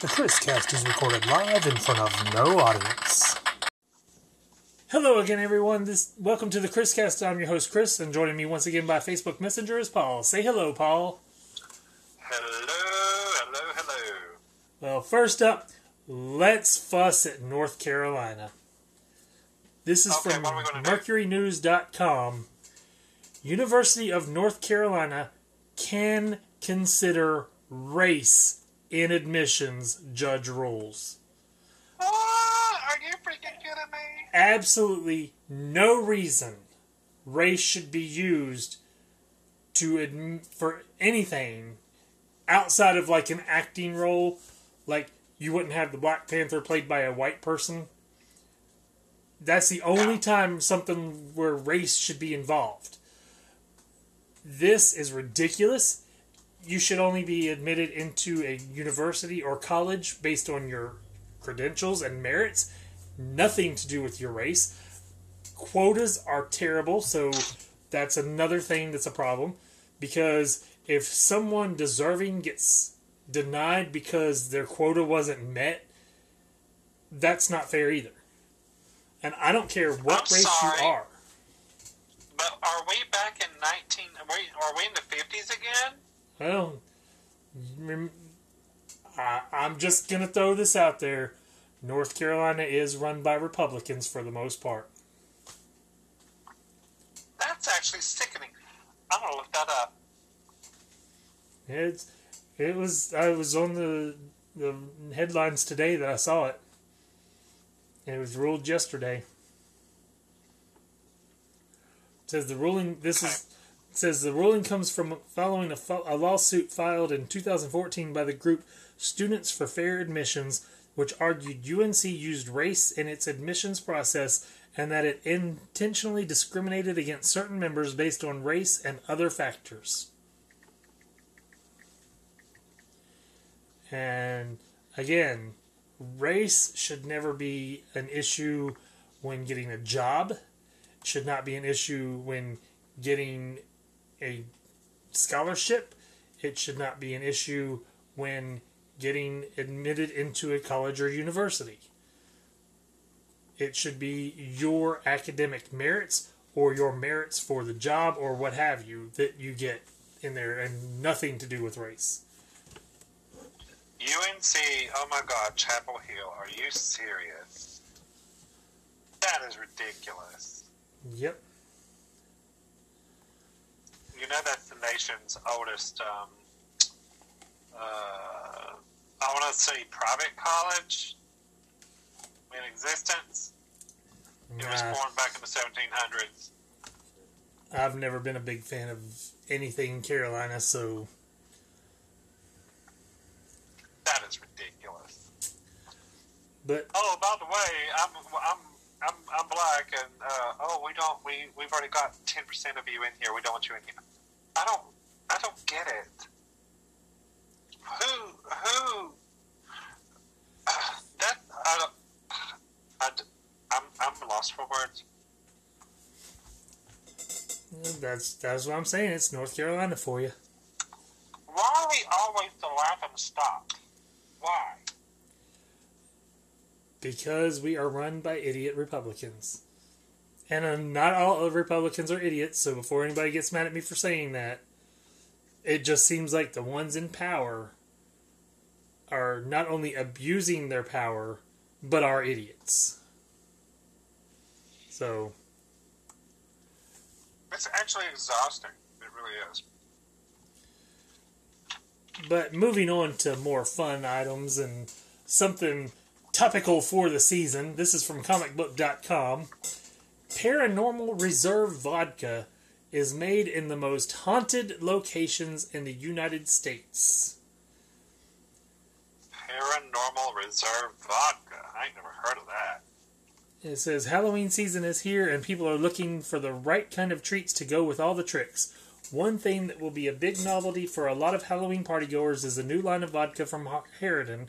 The Chriscast is recorded live in front of no audience. Hello again, everyone. This welcome to the Chriscast. I'm your host, Chris, and joining me once again by Facebook Messenger is Paul. Say hello, Paul. Hello, hello, hello. Well, first up, let's fuss at North Carolina. This is Okay, from what are we gonna do? MercuryNews.com. University of North Carolina can consider race in admissions, judge rules. What? Are you freaking kidding me? Absolutely no reason race should be used to adm- for anything outside of like an acting role. Like you wouldn't have the Black Panther played by a white person. That's the only time something where race should be involved. This is ridiculous. You should only be admitted into a university or college based on your credentials and merits, nothing to do with your race. Quotas are terrible, so that's another thing that's a problem because if someone deserving gets denied because their quota wasn't met, that's not fair either. And I don't care what I'm race sorry. you are. But are we back in 19... Are we, are we in the 50s again? Well, I, I'm just going to throw this out there. North Carolina is run by Republicans for the most part. That's actually sickening. I'm going to look that up. It's it was I was on the the headlines today that I saw it. It was ruled yesterday. It says the ruling this is it says the ruling comes from following a, fo- a lawsuit filed in 2014 by the group Students for Fair Admissions, which argued UNC used race in its admissions process and that it intentionally discriminated against certain members based on race and other factors. And again, race should never be an issue when getting a job, should not be an issue when getting a scholarship, it should not be an issue when getting admitted into a college or university. It should be your academic merits or your merits for the job or what have you that you get in there and nothing to do with race. UNC, oh my god, Chapel Hill, are you serious? That is ridiculous. Yep. You know that's the nation's oldest, um, uh, I want to say private college in existence. It was Nah, born back in the 1700s. I've never been a big fan of anything in Carolina, so That is ridiculous. but Oh, by the way, I'm I'm I'm, I'm black, and uh, oh, we don't we we've already got ten percent of you in here. We don't want you in here. I don't I don't get it. Who who that I don't. I, am I'm lost for words. that's that's what I'm saying. It's North Carolina for you. Why are we always the laughing stock? Why? Because we are run by idiot Republicans. And uh, not all of Republicans are idiots, so before anybody gets mad at me for saying that, it just seems like the ones in power are not only abusing their power, but are idiots. So, It's actually exhausting. It really is. But moving on to more fun items and something topical for the season. This is from comicbook.com. Paranormal Reserve vodka is made in the most haunted locations in the United States. Paranormal Reserve Vodka. I ain't never heard of that. It says Halloween season is here and people are looking for the right kind of treats to go with all the tricks. One thing that will be a big novelty for a lot of Halloween partygoers is a new line of vodka from Harridan,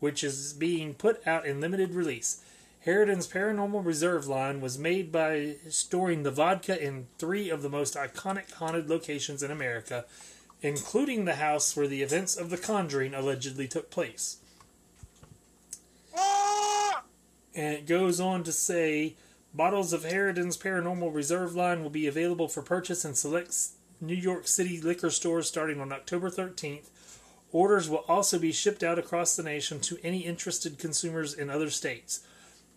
which is being put out in limited release. Harridan's Paranormal Reserve line was made by storing the vodka in three of the most iconic haunted locations in America, including the house where the events of The Conjuring allegedly took place. Ah! And it goes on to say bottles of Harridan's Paranormal Reserve line will be available for purchase in select New York City liquor stores starting on October 13th. Orders will also be shipped out across the nation to any interested consumers in other states.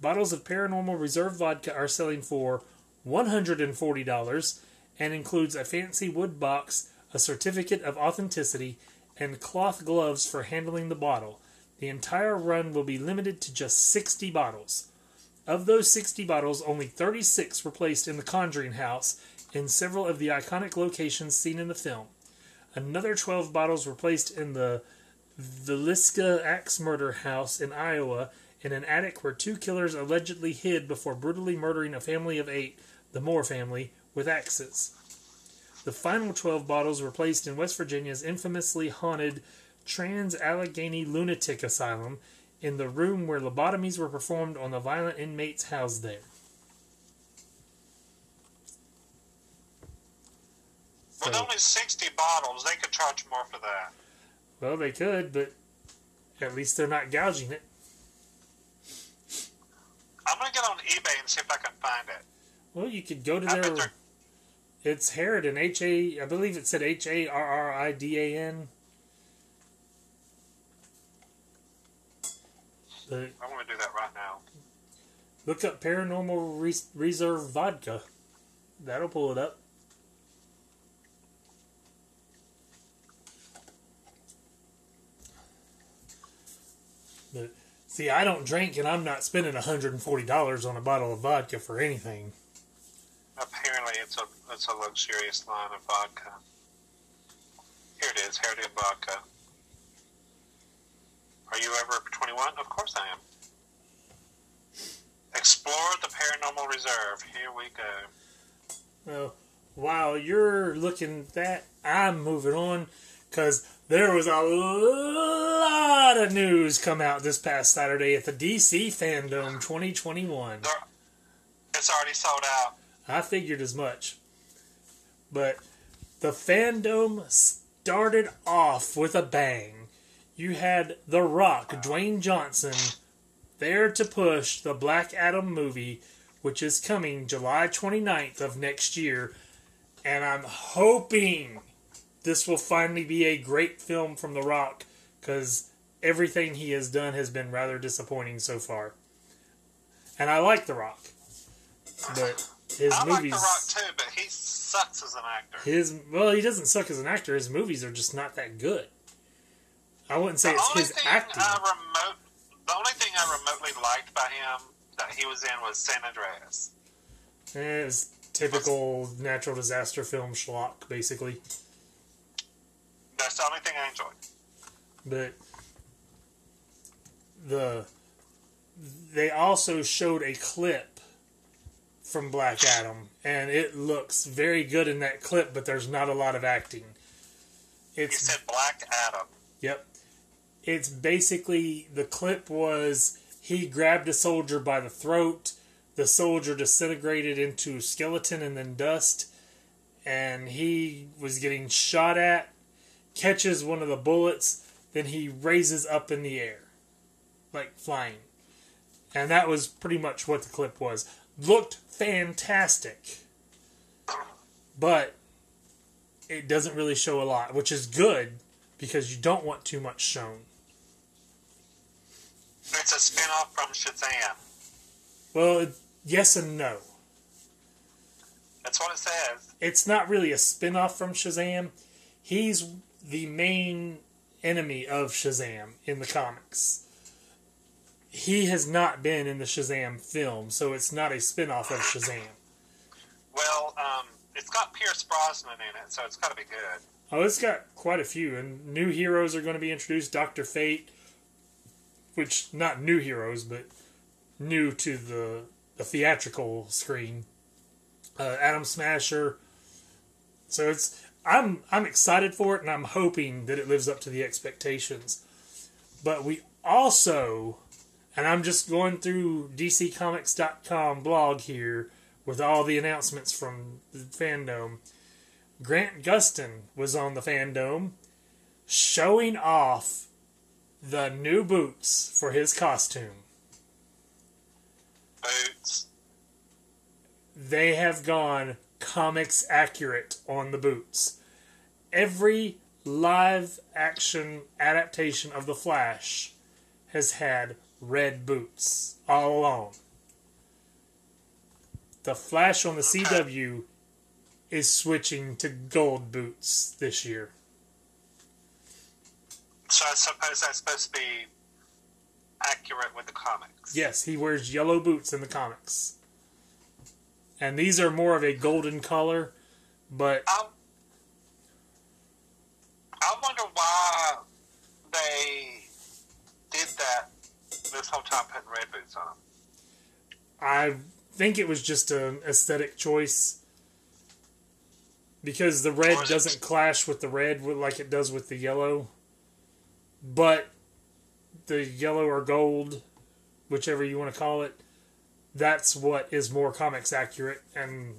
Bottles of Paranormal Reserve vodka are selling for $140 and includes a fancy wood box, a certificate of authenticity, and cloth gloves for handling the bottle. The entire run will be limited to just 60 bottles. Of those 60 bottles, only 36 were placed in the Conjuring House in several of the iconic locations seen in the film. Another 12 bottles were placed in the Villisca Axe Murder House in Iowa in an attic where two killers allegedly hid before brutally murdering a family of eight, the Moore family, with axes. The final 12 bottles were placed in West Virginia's infamously haunted Trans Allegheny Lunatic Asylum in the room where lobotomies were performed on the violent inmates housed there. With only 60 bottles, they could charge more for that. Well, they could, but at least they're not gouging it. I'm going to get on eBay and see if I can find it. Well, you could go to I their. It's Harridan, H A. I believe it said H A R R I D A N. But I'm going to do that right now. look up Paranormal Re- Reserve Vodka. That'll pull it up. See, I don't drink, and I'm not spending $140 on a bottle of vodka for anything. Apparently, it's a it's a luxurious line of vodka. Here it is, Heritage Vodka. Are you ever 21? Of course I am. Explore the Paranormal Reserve. Here we go. Well, while you're looking at that, I'm moving on because there was a lot of news come out this past Saturday at the DC FanDome 2021. It's already sold out. I figured as much. But the fandom started off with a bang. You had The Rock, Dwayne Johnson, there to push the Black Adam movie, which is coming July 29th of next year. And I'm hoping this will finally be a great film from The Rock because everything he has done has been rather disappointing so far. And I like The Rock. But his I movies like The Rock too, but he sucks as an actor. his well, he doesn't suck as an actor. His movies are just not that good. I wouldn't say the it's his thing acting. I remote, the only thing I remotely liked by him that he was in was San Andreas. Eh, It's typical natural disaster film schlock, basically. That's the only thing I enjoyed. But the they also showed a clip from Black Adam, and it looks very good in that clip. But there's not a lot of acting. It's said Black Adam. Yep. It's basically the clip was he grabbed a soldier by the throat, the soldier disintegrated into skeleton and then dust, and he was getting shot at, catches one of the bullets, then he raises up in the air. Like flying. And that was pretty much what the clip was. Looked fantastic. But it doesn't really show a lot, which is good because you don't want too much shown. It's a spin-off from Shazam. Well, yes and no. That's what it says. It's not really a spin off from Shazam. He's the main enemy of Shazam in the comics. He has not been in the Shazam film, so it's not a spin off of Shazam. Well, um, it's got Pierce Brosnan in it, so it's got to be good. Oh, it's got quite a few, and new heroes are going to be introduced. Doctor Fate, which not new heroes, but new to the the theatrical screen. Uh, Atom Smasher. So it's I'm I'm excited for it, and I'm hoping that it lives up to the expectations. But we also, and I'm just going through DCComics.com blog here with all the announcements from the fandom. Grant Gustin was on the fandom showing off the new boots for his costume. boots. They have gone comics accurate on the boots. Every live action adaptation of The Flash has had red boots all along. The Flash on the CW is switching to gold boots this year. So I suppose that's supposed to be accurate with the comics. Yes, he wears yellow boots in the comics. And these are more of a golden color, but Um, I wonder why they did that this whole time, putting red boots on. I think it was just an aesthetic choice because the red Or is it- doesn't clash with the red like it does with the yellow. But the yellow or gold, whichever you want to call it, that's what is more comics accurate, and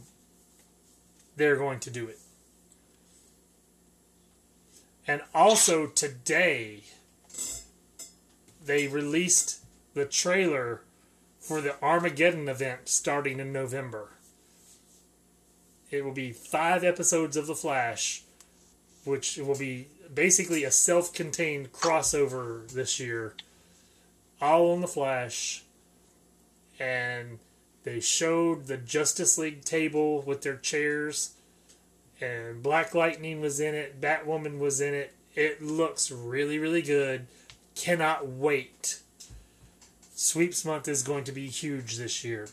they're going to do it. And also today, they released the trailer for the Armageddon event starting in November. It will be five episodes of The Flash, which will be basically a self contained crossover this year, all on The Flash. And they showed the Justice League table with their chairs, and Black Lightning was in it, Batwoman was in it. It looks really, really good. Cannot wait. Sweeps month is going to be huge this year.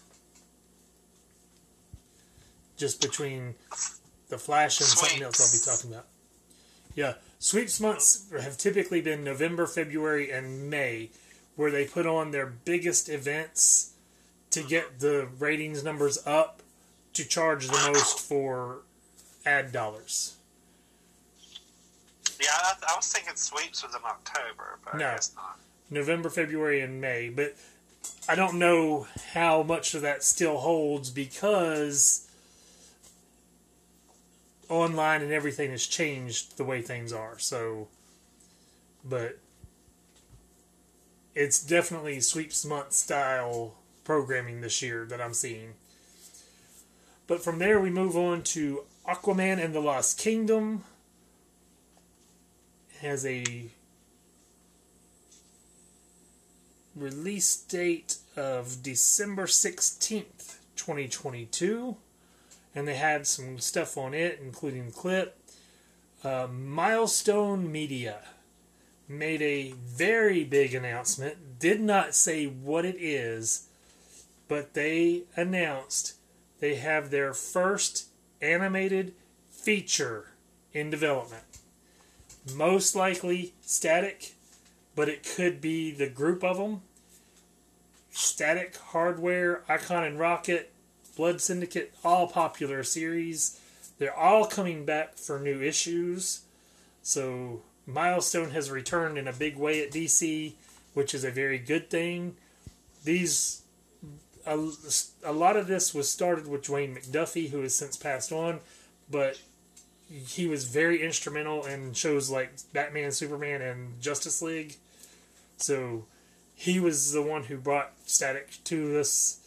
Just between the Flash and something else I'll be talking about. Yeah, sweeps months have typically been November, February, and May, where they put on their biggest events to get the ratings numbers up to charge the most for ad dollars. Yeah, I, I was thinking sweeps was in October, but No. I guess not. November, February, and May. But I don't know how much of that still holds because online and everything has changed the way things are. So, but it's definitely sweeps month style programming this year that I'm seeing. But from there, we move on to Aquaman and the Lost Kingdom. It Has a release date of December 16th, 2022. And they had some stuff on it, including the clip. Uh, Milestone Media made a very big announcement, did not say what it is, but they announced they have their first animated feature in development. Most likely static, but it could be the group of them. Static, Hardware, Icon and Rocket, Blood Syndicate, all popular series. They're all coming back for new issues. So Milestone has returned in a big way at DC, which is a very good thing. These a, a lot of this was started with Dwayne McDuffie, who has since passed on, but he was very instrumental in shows like Batman, Superman, and Justice League. So he was the one who brought Static to us.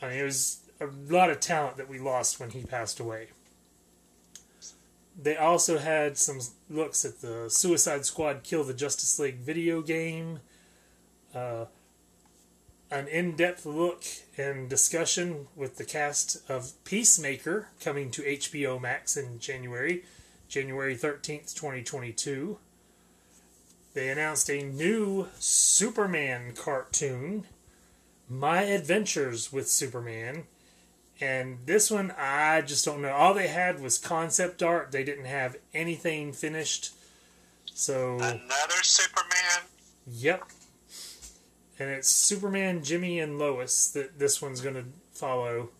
I mean, it was a lot of talent that we lost when he passed away. They also had some looks at the Suicide Squad Kill the Justice League video game, uh, an in depth look and discussion with the cast of Peacemaker coming to HBO Max in January, January 13th, 2022. They announced a new Superman cartoon, My Adventures with Superman. And this one, I just don't know. All they had was concept art. They didn't have anything finished. So, Another Superman. yep. And it's Superman, Jimmy, and Lois that this one's going to follow.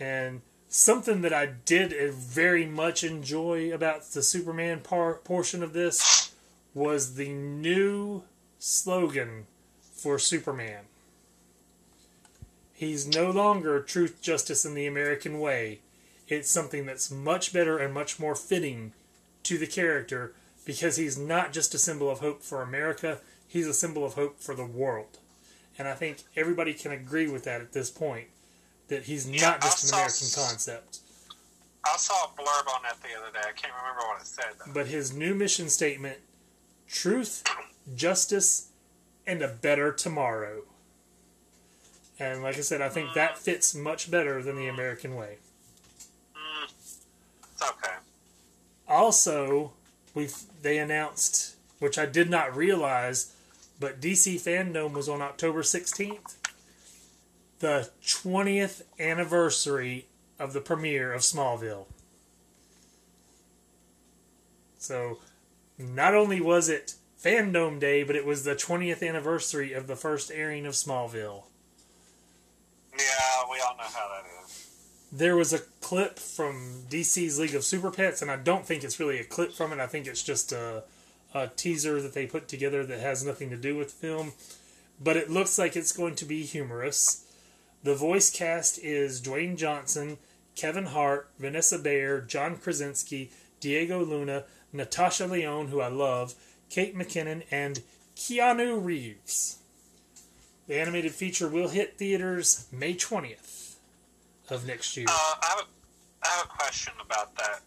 And something that I did very much enjoy about the Superman par- portion of this was the new slogan for Superman. He's no longer truth, justice, and the American way. It's something that's much better and much more fitting to the character because he's not just a symbol of hope for America, he's a symbol of hope for the world. and I think everybody can agree with that at this point. That he's Yeah, not just an American concept. I saw a blurb on that the other day. I can't remember what it said though. But his new mission statement truth, justice, and a better tomorrow. And like I said, I think that fits much better than the American way. Mm, it's okay. Also, we they announced, which I did not realize, but DC FanDome was on October 16th, the 20th anniversary of the premiere of Smallville. So, not only was it Fandom Day, but it was the 20th anniversary of the first airing of Smallville. Yeah, we all know how that is. There was a clip from DC's League of Super Pets, and I don't think it's really a clip from it. I think it's just a, a teaser that they put together that has nothing to do with the film. But it looks like it's going to be humorous. The voice cast is Dwayne Johnson, Kevin Hart, Vanessa Bayer, John Krasinski, Diego Luna, Natasha Lyonne, who I love, Kate McKinnon, and Keanu Reeves. The animated feature will hit theaters May 20th of next year. Uh, I, have a, I have a question about that.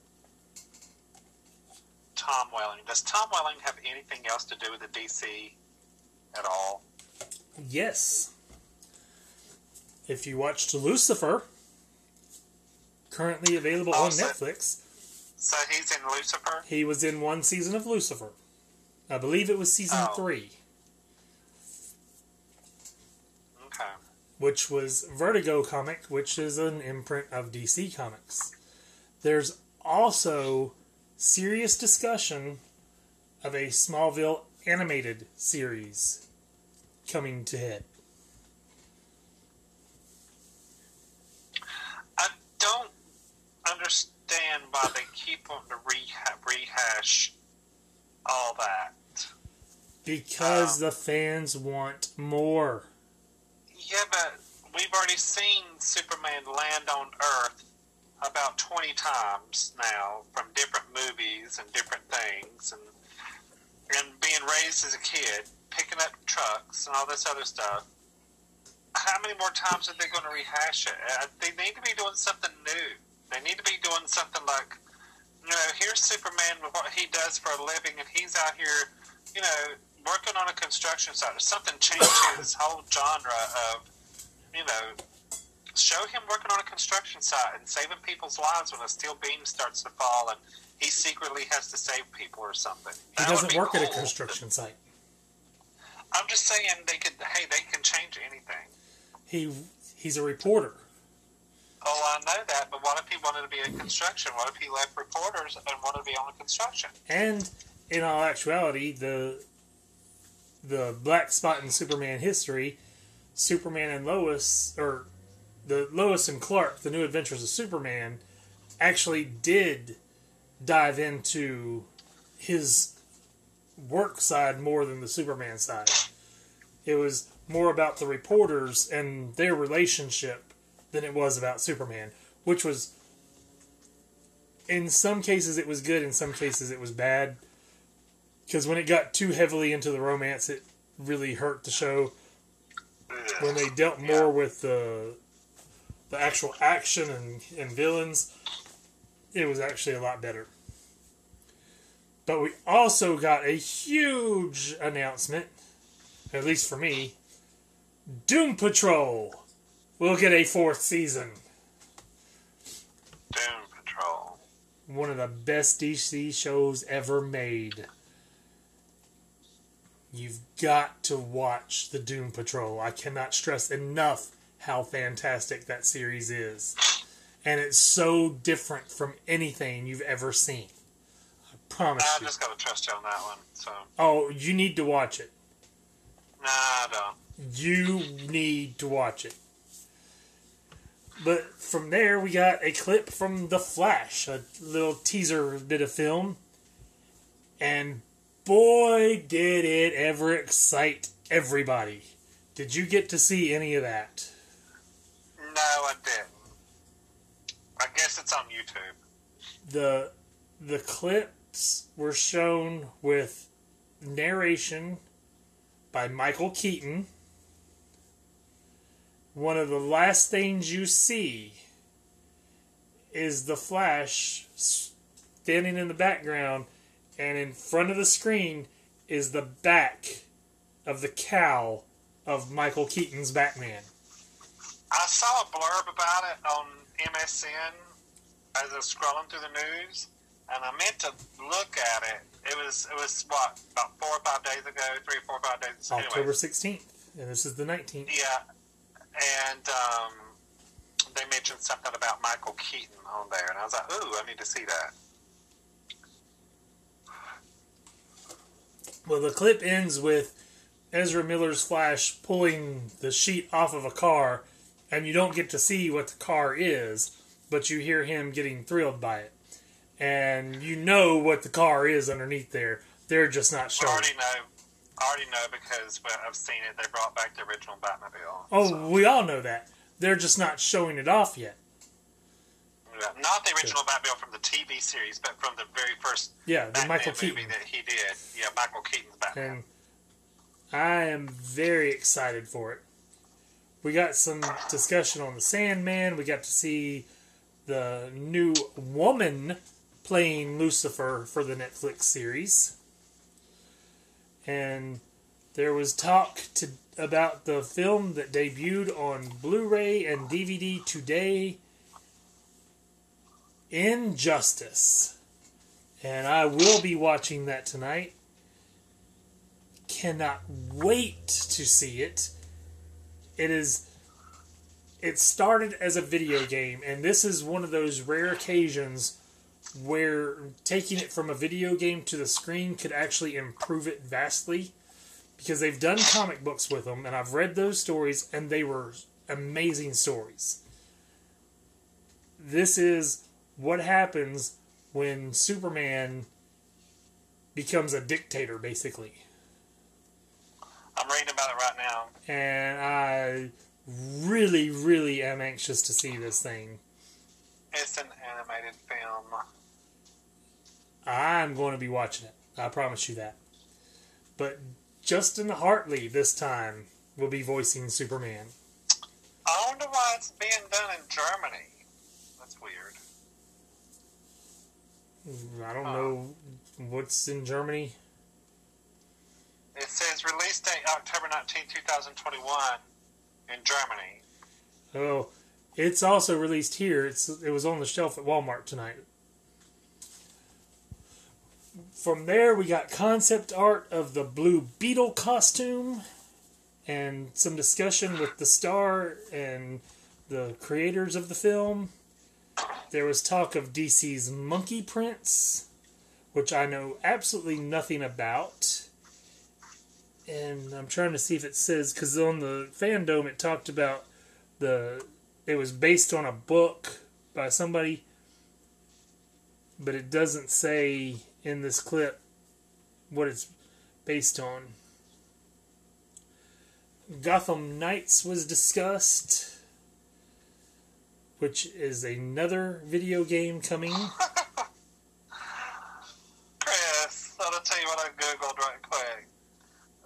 Tom Welling. Does Tom Welling have anything else to do with the DC at all? Yes. If you watched Lucifer, currently available Oh, on so- Netflix, So he's in Lucifer. he was in one season of Lucifer. I believe it was season Oh. three, Okay. Which was Vertigo comic, which is an imprint of DC Comics. There's also serious discussion of a Smallville animated series coming to head. I don't understand why they keep on to reha- rehash all that. Because Um, the fans want more. Yeah, but we've already seen Superman land on Earth about 20 times now from different movies and different things and and being raised as a kid, picking up trucks and all this other stuff. How many more times are they going to rehash it? Uh, They need to be doing something new. They need to be doing something like, you know, here's Superman with what he does for a living, and he's out here, you know, working on a construction site or something change his whole genre of, you know, show him working on a construction site and saving people's lives when a steel beam starts to fall and he secretly has to save people or something. He That would doesn't work at a construction site. I'm just saying they could. Hey, they can change anything. He he's a reporter. Oh, I know that, but what if he wanted to be in construction? What if he left reporters and wanted to be on the construction? And in all actuality, the the black spot in Superman history, Superman and Lois, or the Lois and Clark, the New Adventures of Superman, actually did dive into his work side more than the Superman side. It was more about the reporters and their relationship than it was about Superman, which was in some cases it was good, in some cases it was bad. Because when it got too heavily into the romance, it really hurt the show. When they dealt more Yeah. with the the actual action and, and villains, it was actually a lot better. But we also got a huge announcement, at least for me. Doom Patrol will get a fourth season. Doom Patrol. one of the best DC shows ever made. You've got to watch the Doom Patrol. I cannot stress enough how fantastic that series is. And it's so different from anything you've ever seen. I promise I you. I just got to trust you on that one. So, Oh, you need to watch it. nah, I don't. You need to watch it. But from there, we got a clip from The Flash, a little teaser bit of film. And boy, did it ever excite everybody. Did you get to see any of that? No, I didn't. I guess it's on YouTube. The the clips were shown with narration by Michael Keaton, one of the last things you see is the Flash standing in the background, and in front of the screen is the back of the cowl of Michael Keaton's Batman. I saw a blurb about it on MSN as I was scrolling through the news, and I meant to look at it. It was it was what about four or five days ago, three or four or five days. October sixteenth, and this is the nineteenth. Yeah, and um, they mentioned something about Michael Keaton on there, and I was like, "Ooh, I need to see that." Well, the clip ends with Ezra Miller's Flash pulling the sheet off of a car, and you don't get to see what the car is, but you hear him getting thrilled by it. And you know what the car is underneath there. They're just not I showing. already know. I already know because I've seen it. They brought back the original Batmobile. Oh, so, we all know that. They're just not showing it off yet. Yeah. not the original Batmobile from the TV series, but from the very first Yeah, the Batman Michael movie that he did. Yeah, Michael Keaton's Batman. And I am very excited for it. We got some discussion on the Sandman. We got to see the new woman playing Lucifer for the Netflix series. And there was talk to about the film that debuted on Blu-ray and DVD today, Injustice. And I will be watching that tonight cannot wait to see it. It is it started as a video game and this is one of those rare occasions where taking it from a video game to the screen could actually improve it vastly because they've done comic books with them and I've read those stories and they were amazing stories. This is what happens when Superman becomes a dictator basically. I'm reading about it right now. and I really, really am anxious to see this thing. It's an animated film. I'm going to be watching it. I promise you that. But Justin Hartley this time will be voicing Superman. I wonder why it's being done in Germany. That's weird. I don't know what's in Germany. It says release date October 19, 2021 in Germany. Oh, it's also released here. It's it was on the shelf at Walmart tonight. From there, we got concept art of the Blue Beetle costume, and some discussion with the star and the creators of the film. There was talk of DC's Monkey Prince, which I know absolutely nothing about. And I'm trying to see if it says because on the fandom it talked about the it was based on a book by somebody, but it doesn't say in this clip what it's based on. Gotham Knights was discussed, which is another video game coming. Chris, I'll tell you what I googled right quick.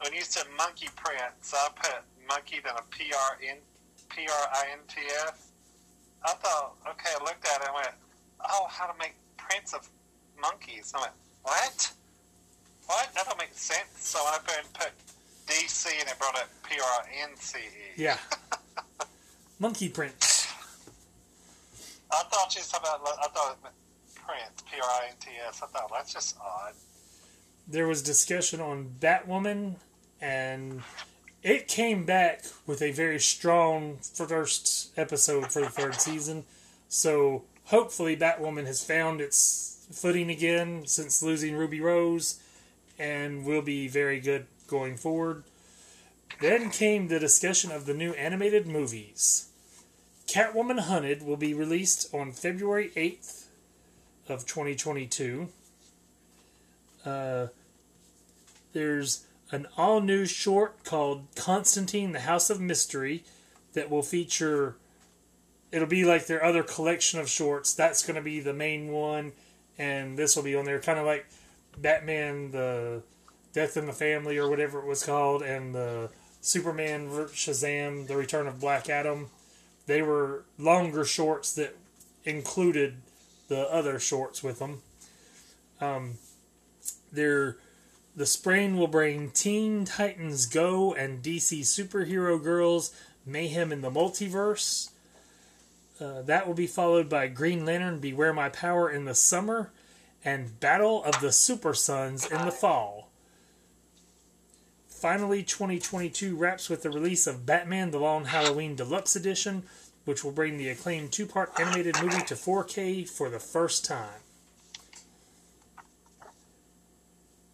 When you said monkey prints, I put monkey then a P R N P R I N T S. I thought, okay, I looked at it and went, oh, how to make prints of monkeys. I went, what? What? That don't make sense. So I put and put DC and it brought up P R N C E. Yeah. Monkey Prince. I thought you said about, I thought it print, P R I N T S. I thought that's just odd. There was discussion on Batwoman, and it came back with a very strong first episode for the third season. So hopefully, Batwoman has found its footing again since losing Ruby Rose, and will be very good going forward. Then came the discussion of the new animated movies. Catwoman Hunted will be released on February 8th of 2022. Uh, there's an all new short called Constantine, the House of Mystery that will feature. It'll be like their other collection of shorts. That's going to be the main one, and this will be on there, kind of like Batman, the Death in the Family, or whatever it was called, and the Superman, Shazam, The Return of Black Adam. They were longer shorts that included the other shorts with them. Um, they're, the spring will bring Teen Titans Go and DC Superhero Girls Mayhem in the Multiverse. Uh, that will be followed by Green Lantern Beware My Power in the summer and Battle of the Super Sons in the fall. Finally, 2022 wraps with the release of Batman The Long Halloween Deluxe Edition, which will bring the acclaimed two part animated movie to 4K for the first time.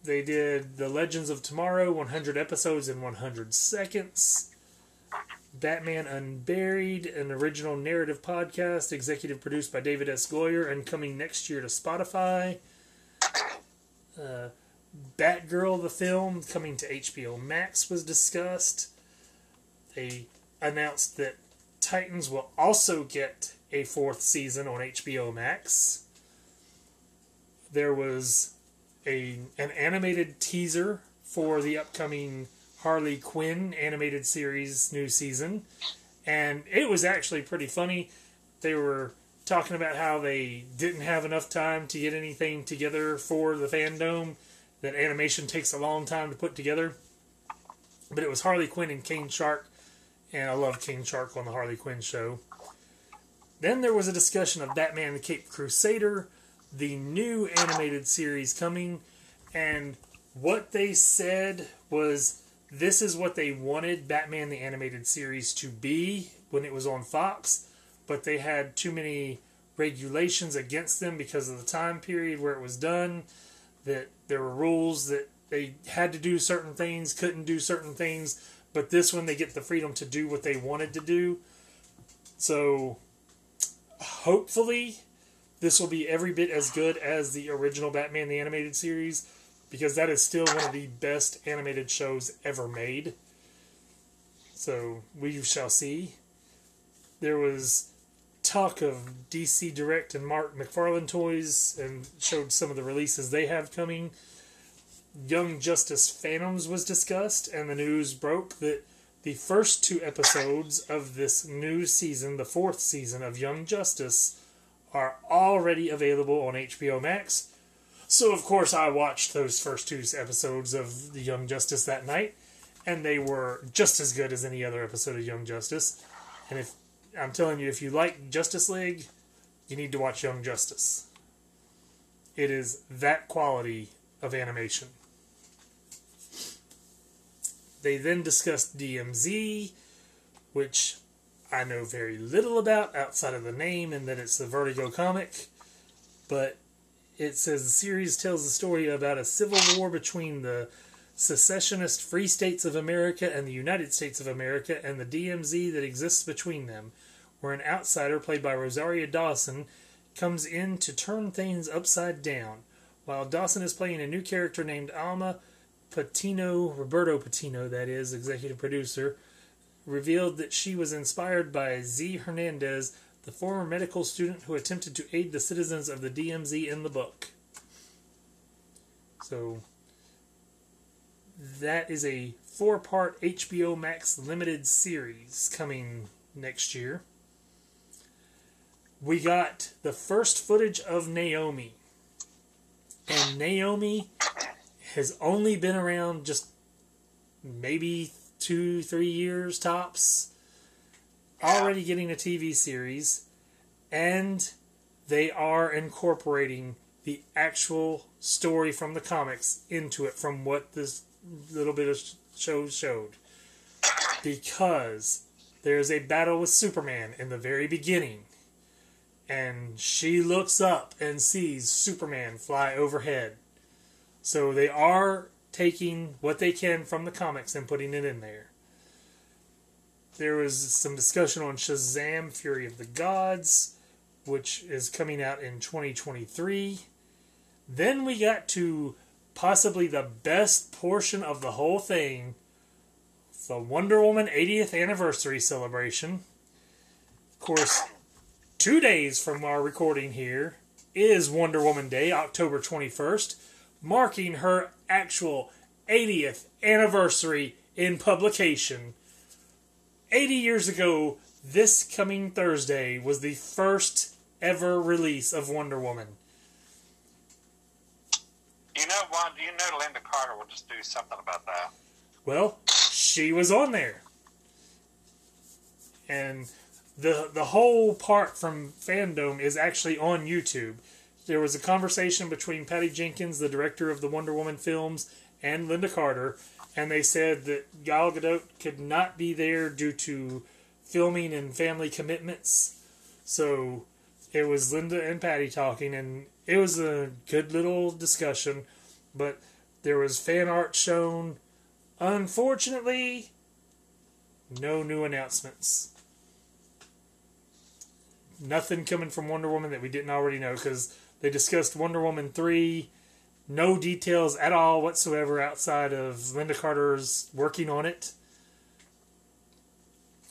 They did The Legends of Tomorrow 100 episodes in 100 seconds. Batman Unburied, an original narrative podcast, executive produced by David S. Goyer and coming next year to Spotify. Uh, Batgirl, the film, coming to HBO Max, was discussed. They announced that Titans will also get a fourth season on HBO Max. There was a an animated teaser for the upcoming Harley Quinn animated series new season, and it was actually pretty funny. They were talking about how they didn't have enough time to get anything together for the fandom. That animation takes a long time to put together, but it was Harley Quinn and King Shark, and I love King Shark on the Harley Quinn show. Then there was a discussion of Batman the Cape Crusader, the new animated series coming, and what they said was this is what they wanted Batman the Animated Series to be when it was on Fox, but they had too many regulations against them because of the time period where it was done, that there were rules that they had to do certain things, couldn't do certain things, but this one they get the freedom to do what they wanted to do. So hopefully this will be every bit as good as the original Batman the Animated Series because that is still one of the best animated shows ever made. So we shall see. There was talk of DC Direct and Mark McFarlane toys and showed some of the releases they have coming. Young Justice Phantoms was discussed, and the news broke that the first two episodes of this new season, the fourth season of Young Justice, are already available on HBO Max so of course I watched those first two episodes of the Young Justice that night, and they were just as good as any other episode of Young Justice. And if I'm telling you, if you like Justice League, you need to watch Young Justice. It is that quality of animation. They then discussed DMZ, which I know very little about outside of the name and that it's a Vertigo comic, but it says the series tells the story about a civil war between the secessionist Free States of America and the United States of America and the DMZ that exists between them, where an outsider played by Rosario Dawson comes in to turn things upside down. While Dawson is playing a new character named Alma Patino, Roberto Patino, that is, executive producer, revealed that she was inspired by Z. Hernandez, the former medical student who attempted to aid the citizens of the DMZ in the book. So, that is a four part HBO Max limited series coming next year. We got the first footage of Naomi. And Naomi has only been around just maybe two, three years tops already getting a TV series, and they are incorporating the actual story from the comics into it from what this little bit of show showed. Because there's a battle with Superman in the very beginning, and she looks up and sees Superman fly overhead. So they are taking what they can from the comics and putting it in there. There was some discussion on Shazam Fury of the Gods, which is coming out in 2023. Then we got to possibly the best portion of the whole thing the Wonder Woman 80th anniversary celebration. Of course, two days from our recording here is Wonder Woman Day, October 21st, marking her actual 80th anniversary in publication. 80 years ago, this coming Thursday was the first ever release of Wonder Woman. You know what? You know Lynda Carter will just do something about that. Well, she was on there. And the the whole part from FanDome is actually on YouTube. There was a conversation between Patty Jenkins, the director of the Wonder Woman films, and Lynda Carter, and they said that Gal Gadot could not be there due to filming and family commitments. So it was Linda and Patty talking, and it was a good little discussion. But there was fan art shown. Unfortunately, no new announcements. Nothing coming from Wonder Woman that we didn't already know because they discussed Wonder Woman 3. No details at all whatsoever outside of Lynda Carter's working on it.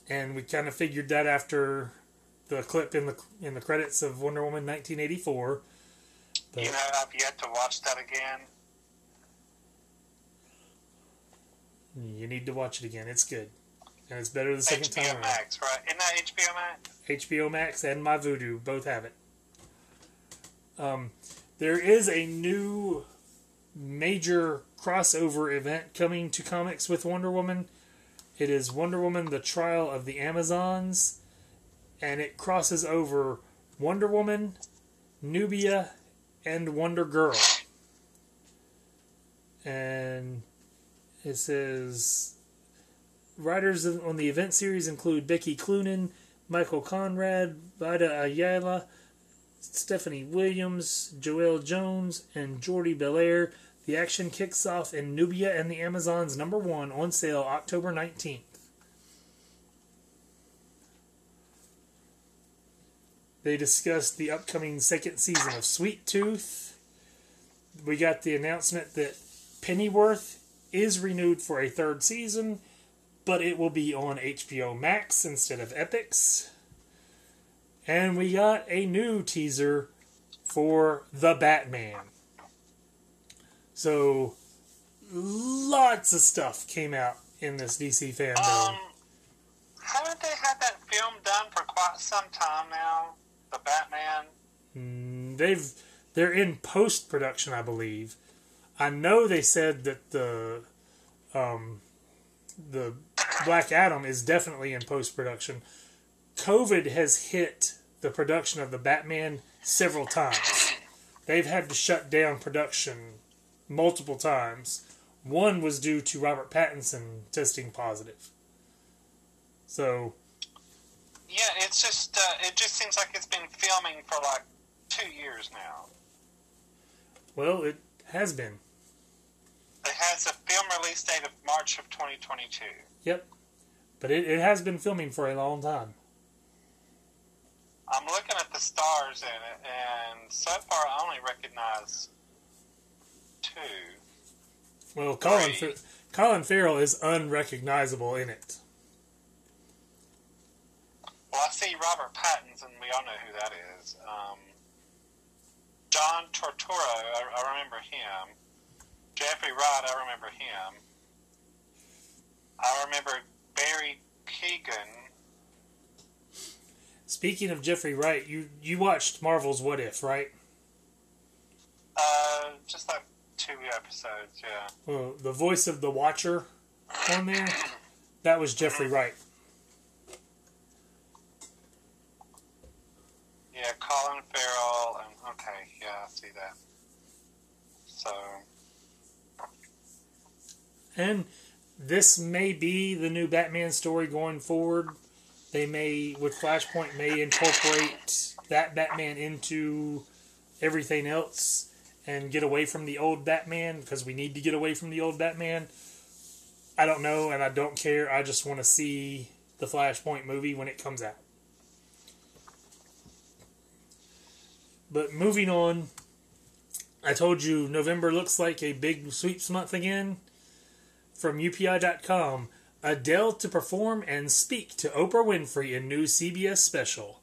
And we kind of figured that after the clip in the in the credits of Wonder Woman 1984. You know, I've yet to watch that again. You need to watch it again. It's good. And it's better the second HBO time around. Max, right? Isn't that HBO Max? HBO Max and My Vudu both have it. Um, there is a new major crossover event coming to comics with Wonder Woman. It is Wonder Woman: The Trial of the Amazons, and it crosses over Wonder Woman, Nubia, and Wonder Girl. And it says writers on the event series include Becky Cloonan, Michael Conrad, Vita Ayala, Stephanie Williams, Joelle Jones, and Jordie Bellaire. The action kicks off in Nubia and the Amazons number one on sale October 19th. They discussed the upcoming second season of Sweet Tooth. We got the announcement that Pennyworth is renewed for a third season, but it will be on HBO Max instead of Epix. And we got a new teaser for The Batman. So, lots of stuff came out in this DC FanDome. Um, haven't they had that film done for quite some time now? The Batman. Mm, They've they're in post production, I believe. I know they said that the um, the Black Adam is definitely in post production. COVID has hit the production of the Batman several times. They've had to shut down production multiple times. One was due to Robert Pattinson testing positive. So Yeah, it's just uh, it just seems like it's been filming for like two years now. Well, it has been. It has a film release date of March of 2022. Yep. But it, it has been filming for a long time. I'm looking at the stars in it, and so far I only recognize two. Well, Colin, Three. Colin Farrell is unrecognizable in it. Well, I see Robert Pattinson. And we all know who that is. Um, John Turturro, I, I remember him. Jeffrey Wright, I remember him. I remember Barry Keoghan. Speaking of Jeffrey Wright, you, you watched Marvel's What If, right? Uh, just like two episodes, yeah. Well, the voice of the Watcher on there, that was Jeffrey Wright. Yeah, Colin Farrell, and okay, yeah, I see that. So, And this may be the new Batman story going forward. They may, with Flashpoint, may incorporate that Batman into everything else and get away from the old Batman because we need to get away from the old Batman. I don't know, and I don't care. I just want to see the Flashpoint movie when it comes out. But moving on, I told you November looks like a big sweeps month again from UPI.com Adele to perform and speak to Oprah Winfrey in new CBS special.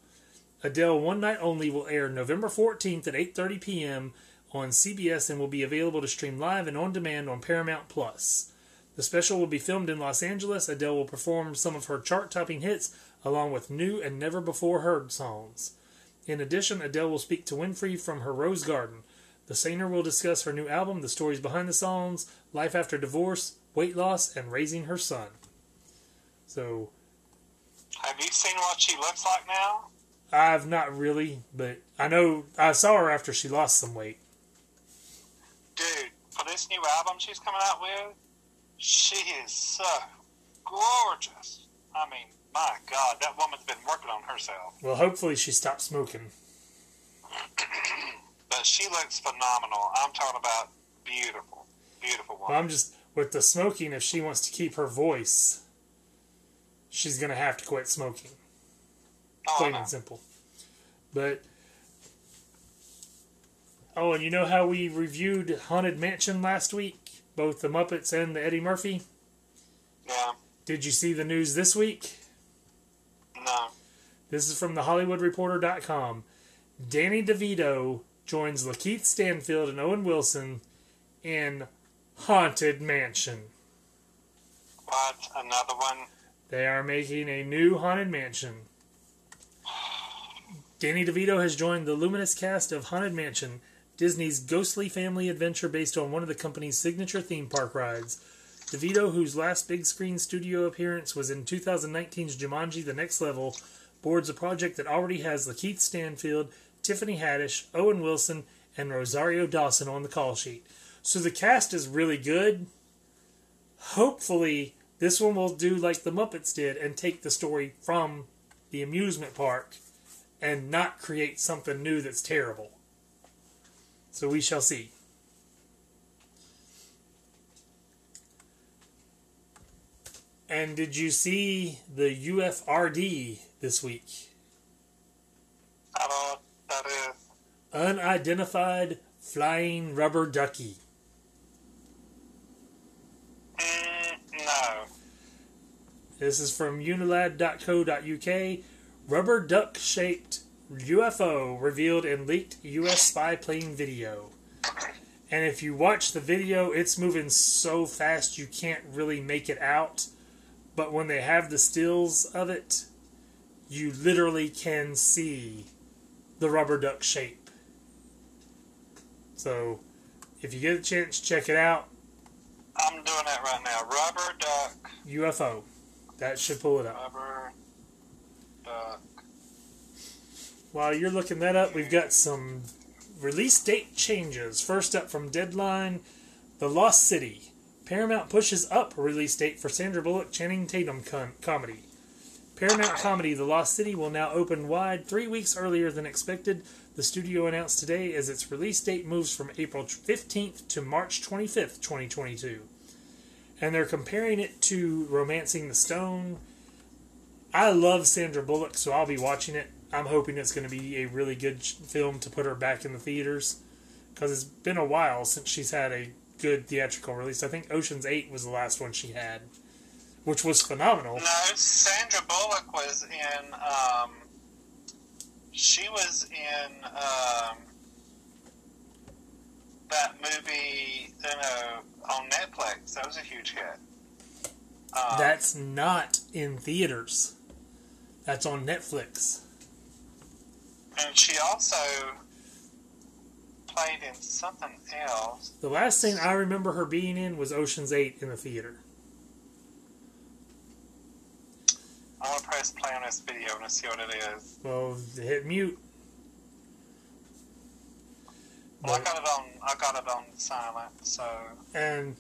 Adele One Night Only will air November 14th at 8:30 p.m. on CBS and will be available to stream live and on demand on Paramount Plus. The special will be filmed in Los Angeles. Adele will perform some of her chart topping hits along with new and never before heard songs. In addition, Adele will speak to Winfrey from her Rose Garden. The singer will discuss her new album, the stories behind the songs, life after divorce, weight loss, and raising her son. So, Have you seen what she looks like now? I've not really, but I know I saw her after she lost some weight. Dude, for this new album she's coming out with, she is so gorgeous. I mean, my God, that woman's been working on herself. Well, hopefully she stops smoking. But she looks phenomenal. I'm talking about beautiful, beautiful Well. I'm just with the smoking. If she wants to keep her voice, she's gonna have to quit smoking. oh, Plain and simple. But oh, and you know how we reviewed Haunted Mansion last week, both the Muppets and the Eddie Murphy. Yeah, Did you see the news this week? No. This is from the HollywoodReporter.com. Danny DeVito joins Lakeith Stanfield and Owen Wilson in Haunted Mansion. What? Another one? They are making a new Haunted Mansion. Danny DeVito has joined the luminous cast of Haunted Mansion, Disney's ghostly family adventure based on one of the company's signature theme park rides. DeVito, whose last big screen studio appearance was in 2019's Jumanji The Next Level, boards a project that already has Lakeith Stanfield, Tiffany Haddish, Owen Wilson, and Rosario Dawson on the call sheet. So the cast is really good. Hopefully, this one will do like the Muppets did and take the story from the amusement park and not create something new that's terrible. So we shall see. And did you see the UFRD this week? I don't know what that is. Unidentified flying rubber ducky. Mm, no. This is from unilad.co.uk. Rubber duck shaped UFO revealed in leaked US spy plane video. And if you watch the video, it's moving so fast you can't really make it out. But when they have the stills of it, you literally can see the rubber duck shape. So, if you get a chance, check it out. I'm doing that right now. Rubber duck. UFO. That should pull it up. Rubber duck. While you're looking that up, we've got some release date changes. First up from Deadline, The Lost City. Paramount pushes up release date for Sandra Bullock Channing Tatum com- comedy. Paramount comedy The Lost City will now open wide three weeks earlier than expected. The studio announced today as its release date moves from April 15th to March 25th, 2022. And they're comparing it to Romancing the Stone. I love Sandra Bullock, so I'll be watching it. I'm hoping it's going to be a really good film to put her back in the theaters because it's been a while since she's had a good theatrical release. I think Ocean's 8 was the last one she had, which was phenomenal. No, Sandra Bullock was in. Um, she was in um, that movie, you know, on Netflix. That was a huge hit. Um, That's not in theaters. That's on Netflix. and she also played in something else. The last thing I remember her being in was Ocean's 8 in the theater. I'm gonna press play on this video and see what it is. Well, hit mute. Well, I got it on. I got it on silent. So And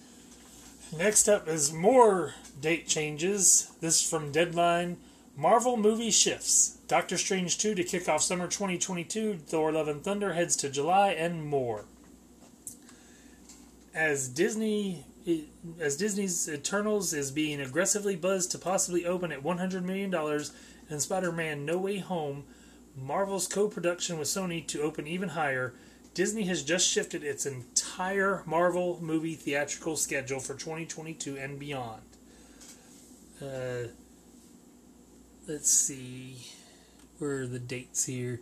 next up is more date changes. This is from Deadline. Marvel movie shifts. Doctor Strange 2 to kick off summer 2022. Thor Love and Thunder heads to July and more. As Disney as Disney's Eternals is being aggressively buzzed to possibly open at 100 million dollars and Spider-Man No Way Home, Marvel's co-production with Sony to open even higher, Disney has just shifted its entire Marvel movie theatrical schedule for 2022 and beyond. Uh, let's see. Where are the dates here?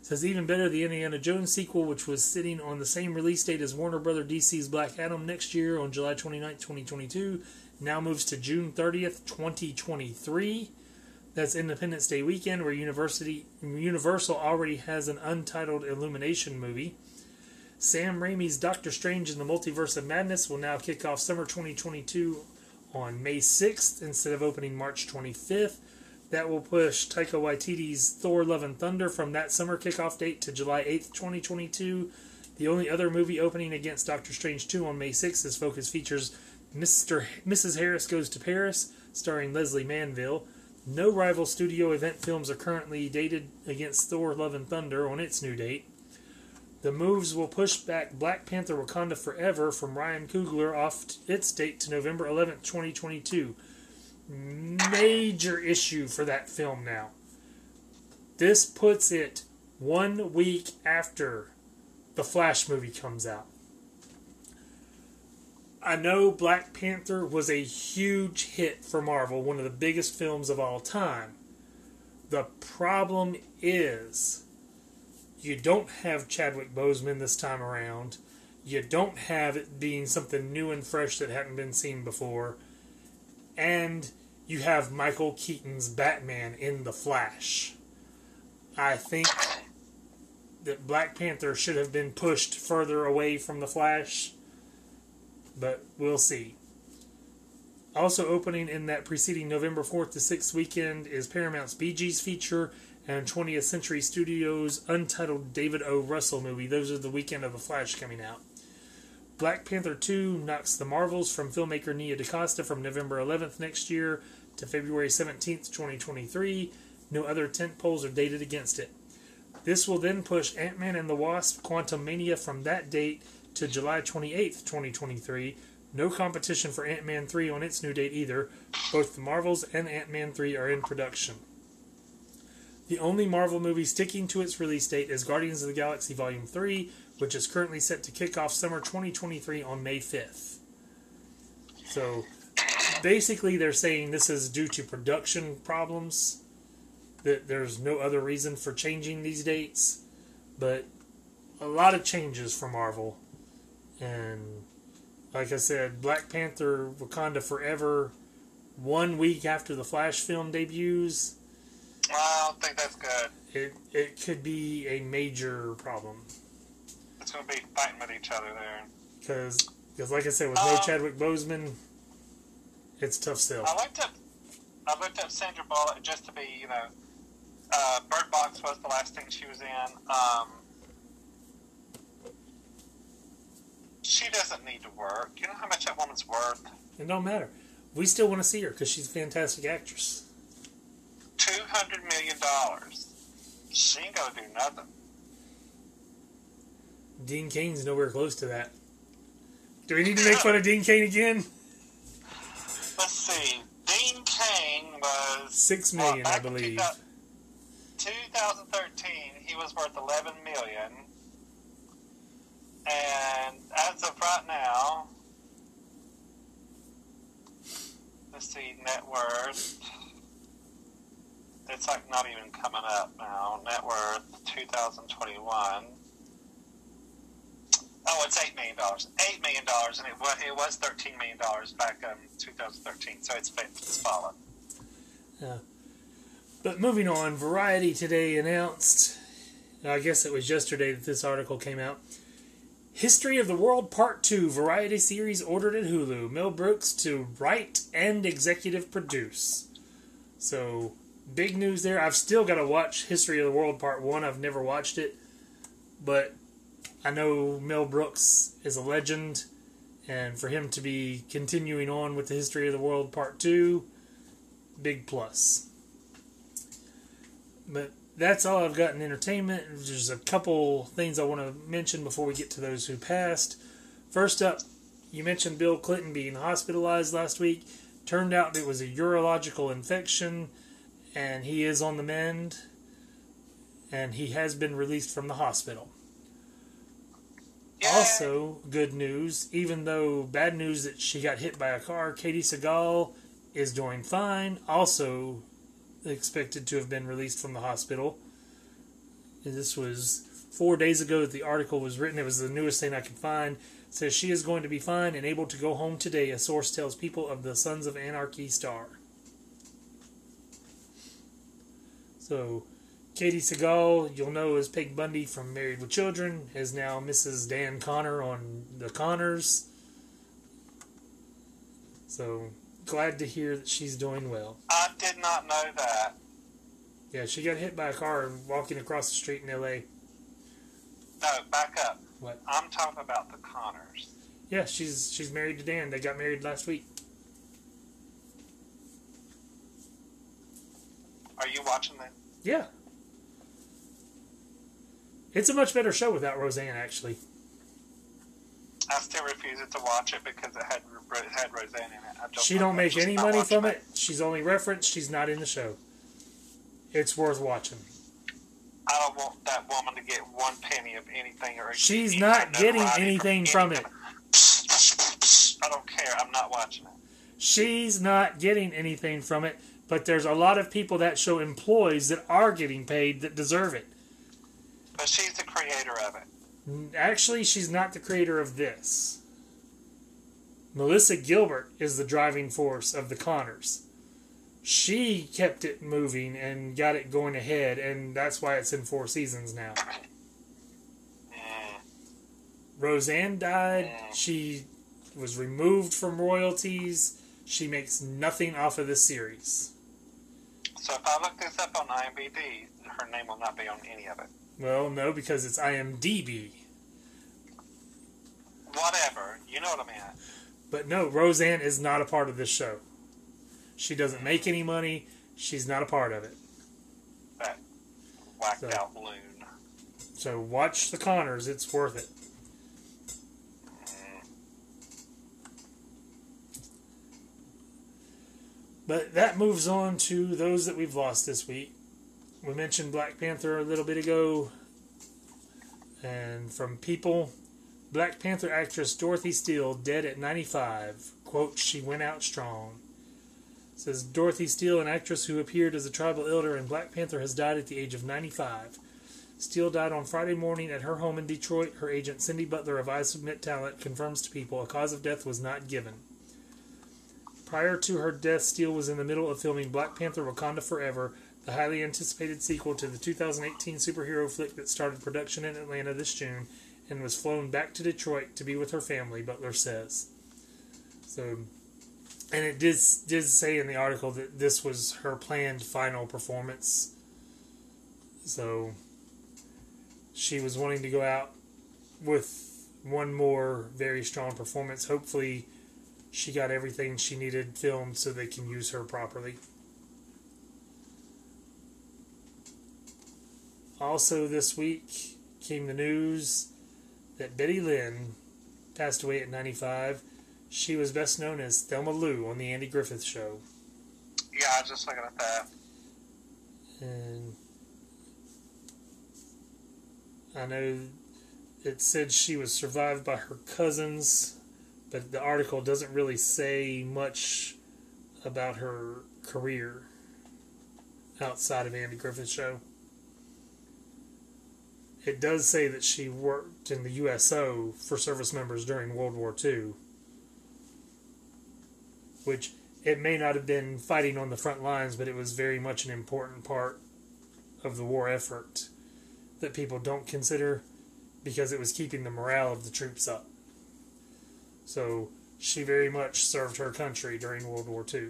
It says even better, the Indiana Jones sequel, which was sitting on the same release date as Warner Brother DC's Black Adam next year on July 29, 2022, now moves to June 30th, 2023. That's Independence Day weekend, where University Universal already has an untitled Illumination movie. Sam Raimi's Doctor Strange in the Multiverse of Madness will now kick off summer 2022 on May 6th instead of opening March 25th. That will push Taika Waititi's Thor Love and Thunder from that summer kickoff date to July 8th, 2022. The only other movie opening against Doctor Strange 2 on May 6th is Focus features Mr. Mrs. Harris Goes to Paris, starring Lesley Manville. No rival studio event films are currently dated against Thor Love and Thunder on its new date. The moves will push back Black Panther Wakanda Forever from Ryan Coogler off its date to November 11th, 2022. Major issue for that film now. This puts it one week after the Flash movie comes out. I know Black Panther was a huge hit for Marvel, one of the biggest films of all time. The problem is you don't have Chadwick Boseman this time around. You don't have it being something new and fresh that hadn't been seen before. And you have Michael Keaton's Batman in The Flash. I think that Black Panther should have been pushed further away from The Flash, but we'll see. Also opening in that preceding November 4th to 6th weekend is Paramount's Bee Gees feature and 20th Century Studios' untitled David O. Russell movie. Those are the weekend of The Flash coming out. Black Panther 2 knocks The Marvels from filmmaker Nia DaCosta from November 11th next year to February 17th, 2023. No other tent poles are dated against it. This will then push Ant Man and the Wasp Quantumania from that date to July 28th, 2023. No competition for Ant Man 3 on its new date either. Both The Marvels and Ant Man 3 are in production. The only Marvel movie sticking to its release date is Guardians of the Galaxy Volume 3, which is currently set to kick off summer 2023 on May 5th. So basically, they're saying this is due to production problems, that there's no other reason for changing these dates, but a lot of changes for Marvel. And like I said, Black Panther Wakanda Forever, one week after the Flash film debuts I don't think that's good. it it could be a major problem It's going to be fighting with each other there. because like I said, with no Um, Chadwick Boseman, it's tough still. I looked up. I looked up Sandra Bullock just to be, you know, uh, Bird Box was the last thing she was in. Um, she doesn't need to work. You know how much that woman's worth? It don't matter. We still want to see her because she's a fantastic actress. Two hundred million dollars. She ain't gonna do nothing. Dean Cain's nowhere close to that. Do we need to make fun of Dean Cain again? Let's see. Dean Cain was six million, well, I believe. 2013. He was worth 11 million, and as of right now, let's see net worth. It's like not even coming up now. Net worth 2021. Oh, it's eight million dollars. Eight million dollars, and it was it was thirteen million dollars back in 2013. So it's it's fallen. Yeah. But moving on, Variety today announced, I guess it was yesterday that this article came out. History of the World Part 2 Variety series ordered at Hulu. Mel Brooks to write and executive produce. So, big news there. I've still got to watch History of the World Part 1. I've never watched it. But I know Mel Brooks is a legend. And for him to be continuing on with the History of the World Part 2, big plus. But that's all I've got in entertainment. There's a couple things I want to mention before we get to those who passed. First up, you mentioned Bill Clinton being hospitalized last week. Turned out it was a urological infection, and he is on the mend, and he has been released from the hospital. Also, good news, even though bad news that she got hit by a car, Katey Sagal is doing fine. Also expected to have been released from the hospital. And this was four days ago that the article was written. It was the newest thing I could find. It says she is going to be fine and able to go home today, a source tells people of the Sons of Anarchy star. So, Katey Sagal, you'll know as Peg Bundy from Married with Children, is now Mrs. Dan Connor on The Connors. So, glad to hear that she's doing well. I did not know that. Yeah, she got hit by a car walking across the street in L.A. No, back up. What? I'm talking about the Connors. Yeah, she's she's married to Dan. They got married last week. Are you watching that? Yeah. It's a much better show without Roseanne, actually. I still refuse to watch it because it had it had Roseanne in it. She don't make any money from it. She's only referenced. She's not in the show. It's worth watching. I don't want that woman to get one penny of anything or. She's not getting notoriety anything from it. I don't care. I'm not watching it. She's not getting anything from it, but there's a lot of people that show employees that are getting paid that deserve it. But she's the creator of it. Actually, she's not the creator of this. Melissa Gilbert is the driving force of the Connors. She kept it moving and got it going ahead, and that's why it's in four seasons now. Mm. Roseanne died. She was removed from royalties. She makes nothing off of this series. So if I look this up on IMDb, her name will not be on any of it. Well, no, because it's IMDb. Whatever. You know what I mean. But no, Roseanne is not a part of this show. She doesn't make any money. She's not a part of it. That whacked So- out loon. So watch The Connors. It's worth it. Mm. But that moves on to those that we've lost this week. We mentioned Black Panther a little bit ago. And from People, Black Panther actress Dorothy Steele dead at 95. Quote, she went out strong. says Dorothy Steele, an actress who appeared as a tribal elder in Black Panther, has died at the age of 95. Steele died on Friday morning at her home in Detroit. Her agent Cindy Butler of I Submit Talent confirms to people a cause of death was not given. Prior to her death, Steele was in the middle of filming Black Panther Wakanda Forever, the highly anticipated sequel to the 2018 superhero flick that started production in Atlanta this June and was flown back to Detroit to be with her family, Butler says. So, and it did, did say in the article that this was her planned final performance. So, she was wanting to go out with one more very strong performance. Hopefully, she got everything she needed filmed so they can use her properly. Also, this week came the news that Betty Lynn passed away at 95. She was best known as Thelma Lou on The Andy Griffith Show. Yeah, I was just looking at that. And I know it said she was survived by her cousins, but the article doesn't really say much about her career outside of Andy Griffith's show. It does say that she worked in the USO for service members during World War II, which it may not have been fighting on the front lines, but it was very much an important part of the war effort that people don't consider because it was keeping the morale of the troops up. So she very much served her country during World War II.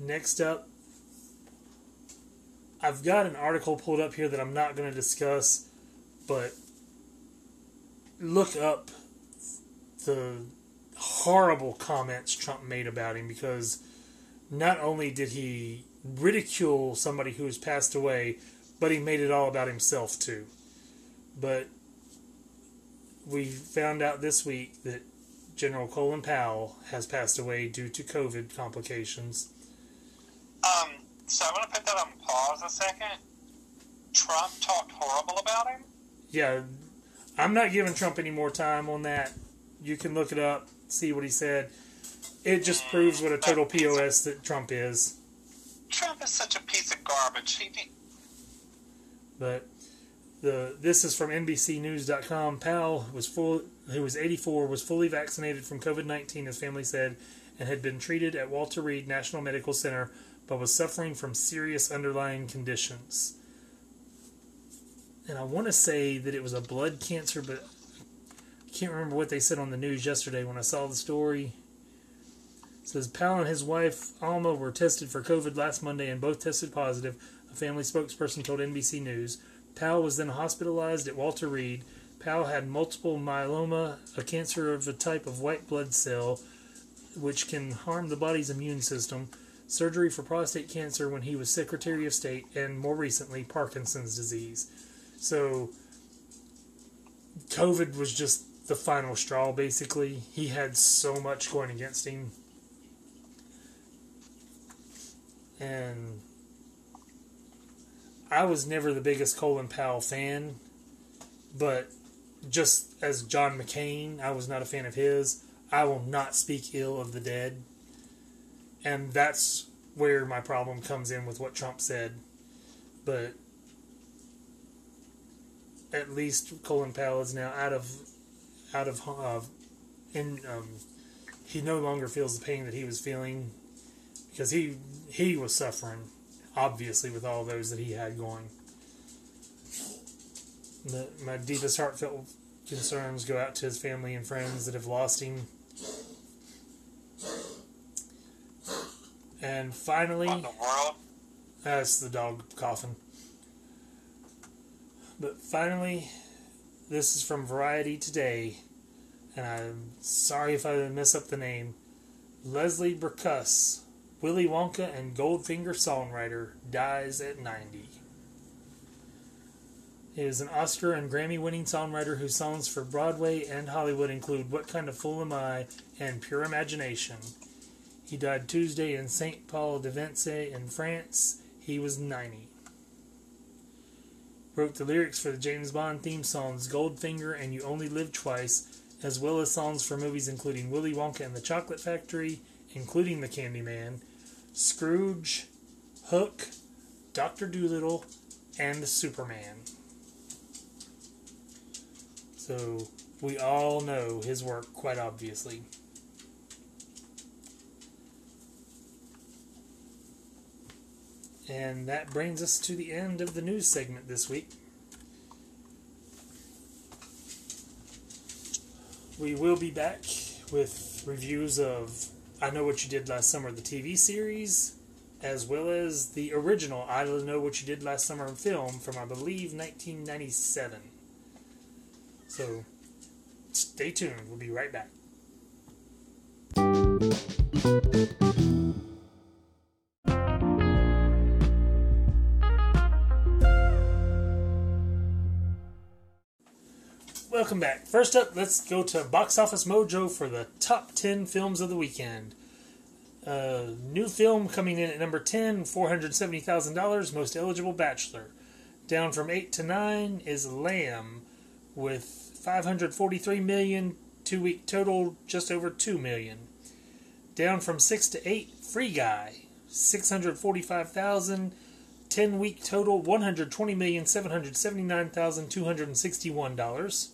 Next up, I've got an article pulled up here that I'm not going to discuss, but look up the horrible comments Trump made about him because not only did he ridicule somebody who has passed away, but he made it all about himself too. But we found out this week that General Colin Powell has passed away due to COVID complications. So I'm going to put that on pause a second. Trump talked horrible about him. Yeah, I'm not giving Trump any more time on that. You can look it up, see what he said. it just mm, proves what a total POS that Trump is. Trump is such a piece of garbage. He, he But the this is from NBCNews.com. Powell was full, who was 84, was fully vaccinated from COVID-19, his family said, and had been treated at Walter Reed National Medical Center, but was suffering from serious underlying conditions. And I want to say that it was a blood cancer, but I can't remember what they said on the news yesterday when I saw the story. It says Powell and his wife Alma were tested for COVID last Monday and both tested positive. A family spokesperson told NBC News. Powell was then hospitalized at Walter Reed. Powell had multiple myeloma, a cancer of a type of white blood cell, which can harm the body's immune system, surgery for prostate cancer when he was Secretary of State, and more recently, Parkinson's disease. So, COVID was just the final straw, basically. He had so much going against him. And I was never the biggest Colin Powell fan, but just as John McCain, I was not a fan of his. I will not speak ill of the dead. And that's where my problem comes in with what Trump said. But at least Colin Powell is now out of out of uh, in um, he no longer feels the pain that he was feeling because he he was suffering obviously with all those that he had going. The, my deepest heartfelt concerns go out to his family and friends that have lost him. And finally, what the world? that's the dog coughing. But finally, this is from Variety Today, and I'm sorry if I mess up the name. Leslie Bricusse, Willy Wonka and Goldfinger songwriter, dies at 90. He is an Oscar and Grammy winning songwriter whose songs for Broadway and Hollywood include What Kind of Fool Am I and Pure Imagination. He died Tuesday in St. Paul de Vence in France. He was 90 wrote the lyrics for the James Bond theme songs Goldfinger and You Only Live Twice, as well as songs for movies including Willy Wonka and the Chocolate Factory, including The Candyman, Scrooge, Hook, Doctor Dolittle, and Superman. So we all know his work quite obviously. And that brings us to the end of the news segment this week. We will be back with reviews of I Know What You Did Last Summer, the TV series, as well as the original I Know What You Did Last Summer film from, I believe, 1997. So stay tuned. We'll be right back. Welcome back. First up, let's go to Box Office Mojo for the top 10 films of the weekend. Uh, new film coming in at number 10, $470,000, Most Eligible Bachelor. Down from 8 to 9 is Lamb with 543 million, two week total just over 2 million. Down from 6 to 8, Free Guy, 645,000, 10 week total $120,779,261.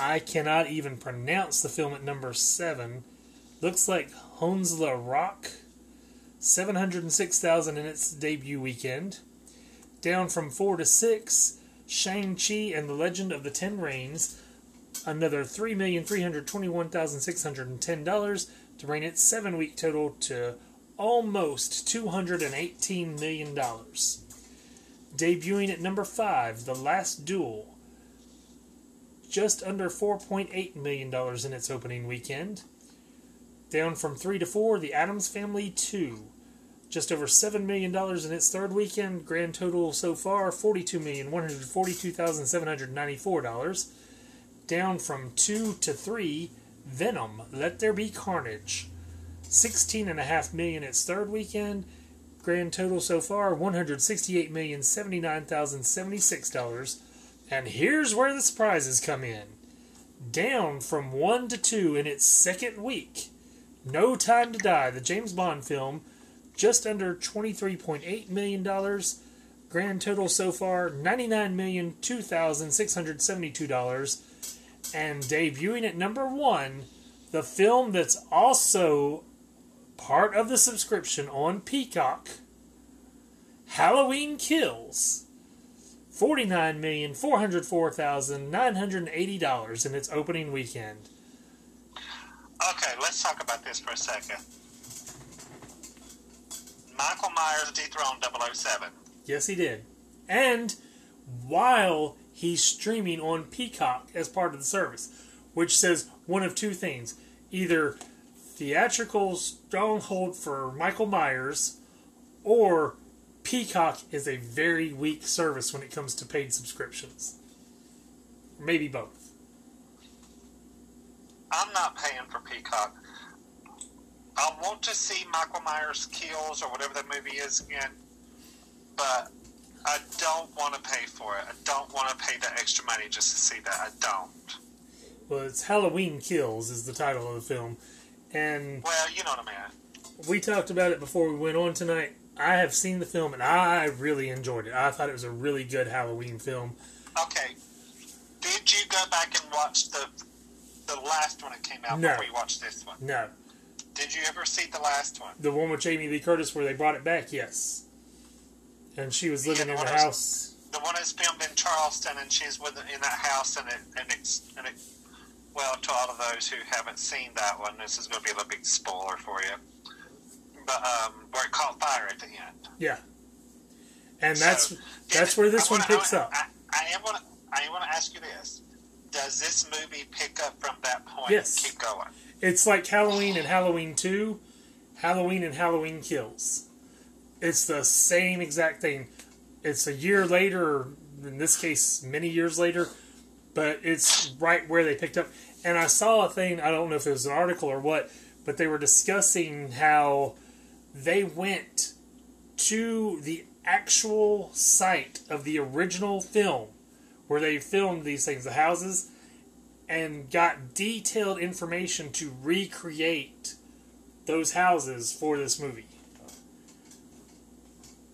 I cannot even pronounce the film at number 7. Looks like Honsla Rakh, 706,000 in its debut weekend. Down from 4 to 6, Shang-Chi and the Legend of the Ten Rings, another $3,321,610 to bring its seven week total to almost $218 million. Debuting at number 5, The Last Duel, just under $4.8 million in its opening weekend. Down from 3 to 4, The Addams Family 2, just over $7 million in its third weekend. Grand total so far $42,142,794. Down from 2 to 3, Venom, Let There Be Carnage. 16.5 million its third weekend. Grand total so far $168,079,076. And here's where the surprises come in. Down from 1 to 2 in its second week. No Time to Die, the James Bond film, just under $23.8 million. Grand total so far $99,002,672. And debuting at number one, the film that's also part of the subscription on Peacock Halloween Kills. $49,404,980 in its opening weekend. Okay, let's talk about this for a second. Michael Myers dethroned 007. Yes, he did. And while he's streaming on Peacock as part of the service, which says one of two things either theatrical stronghold for Michael Myers or Peacock is a very weak service when it comes to paid subscriptions. Maybe both. I'm not paying for Peacock. I want to see Michael Myers Kills or whatever that movie is again, but I don't want to pay for it. I don't want to pay the extra money just to see that. I don't. Well, it's Halloween Kills is the title of the film. And Well, you know what I mean. we talked about it before we went on tonight. I have seen the film and I really enjoyed it. I thought it was a really good Halloween film. Okay. Did you go back and watch the the last one that came out No. before you watched this one? No, Did you ever see the last one? the one with Jamie Lee Curtis where they brought it back, yes. And she was living Yeah, in the the one house. The one that's filmed in Charleston, and she's with in that house, and it and it's and it. Well, to all of those who haven't seen that one, this is going to be a little big spoiler for you. But um, where it caught fire at the end. Yeah. And that's So, that's where this I one wanna- picks I, up. I, I am to I going to ask you this: Does this movie pick up from that point? Yes. Keep going. It's like Halloween and Halloween 2, Halloween and Halloween Kills. It's the same exact thing. It's a year later, in this case, many years later, but it's right where they picked up. And I saw a thing, I don't know if it was an article or what, but they were discussing how they went to the actual site of the original film where they filmed these things, the houses, and got detailed information to recreate those houses for this movie.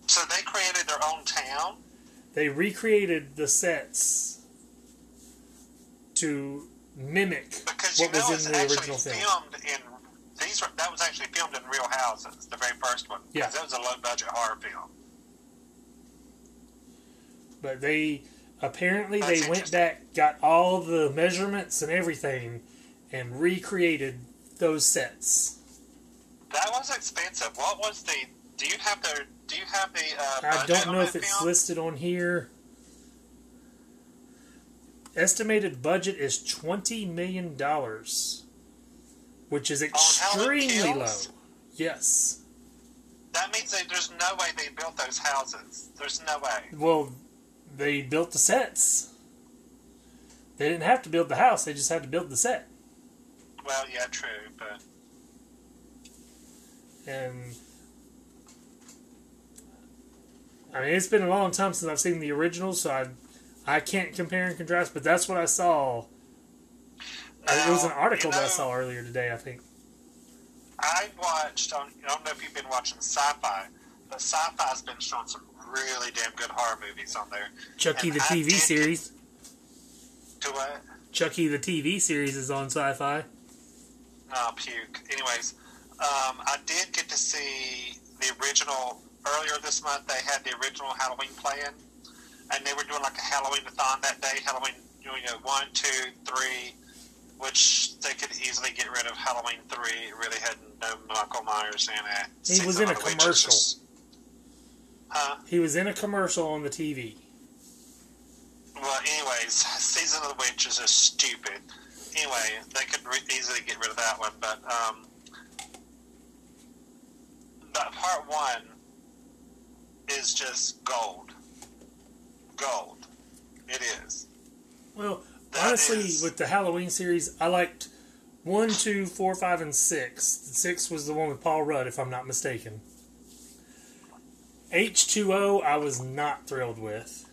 So they created their own town. They recreated the sets to mimic Because what know was it's in the original film. filmed in these. Were, that was actually filmed in real houses. The very first one. Yeah. that was a low budget horror film. But they apparently That's they went back, got all the measurements and everything, and recreated those sets. That was expensive. What was the? Do you have the? Do you have the? Uh, I don't know if it's film? listed on here. Estimated budget is twenty million dollars, which is oh, extremely low. Yes. That means that there's no way they built those houses. There's no way. Well, they built the sets. They didn't have to build the house; they just had to build the set. Well, yeah, true, but And I mean, it's been a long time since I've seen the original, so I I can't compare and contrast. But that's what I saw. It was an article you that I saw earlier today. I think. I watched on. I don't know if you've been watching Syfy, but Syfy's been showing some really damn good horror movies on there. Chucky And the TV series. To what? Chucky the TV series is on Syfy. Oh, puke. Anyways, um, I did get to see the original earlier this month. They had the original Halloween playing, and they were doing like a Halloween-a-thon that day. Halloween, you know, one, two, three, which they could easily get rid of Halloween three. It really had no Michael Myers in it. He was in a of the Witch is commercial. just- Huh? He was in a commercial on the TV. Well, anyways, Season of the witches is stupid. Anyway, they could re- easily get rid of that one, but um, but part one is just gold. Gold. It is. Well, honestly, with the Halloween series, I liked one, two, four, five, and six. Six was the one with Paul Rudd, if I'm not mistaken. H2O, I was not thrilled with.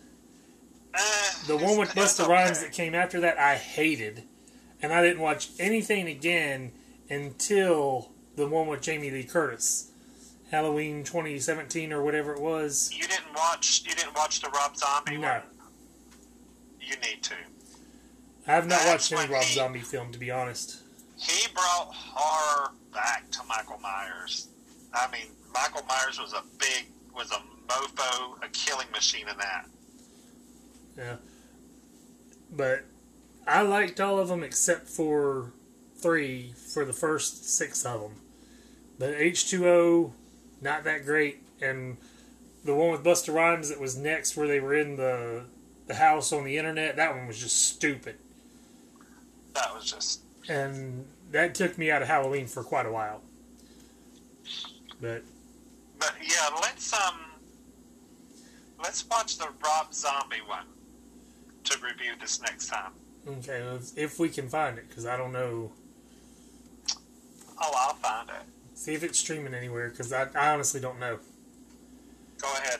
Eh, The one with Busta Rhymes that came after that, I hated. And I didn't watch anything again until the one with Jamie Lee Curtis, Halloween 2017 or whatever it was. You didn't watch. You didn't watch the Rob Zombie No. one. You need to. I have not watched any Rob he- Zombie film, to be honest. He brought horror back to Michael Myers. I mean, Michael Myers was a big, was a mofo, a killing machine in that. Yeah. But I liked all of them except for three for the first six of them. But H2O, not that great. And the one with Busta Rhymes that was next, where they were in the, the house on the internet, that one was just stupid. That was just. And that took me out of Halloween for quite a while. But But yeah, let's um, let's watch the Rob Zombie one to review this next time. okay, let's- if we can find it, because I don't know. Oh, I'll find it. See if it's streaming anywhere, because I, I honestly don't know. Go ahead.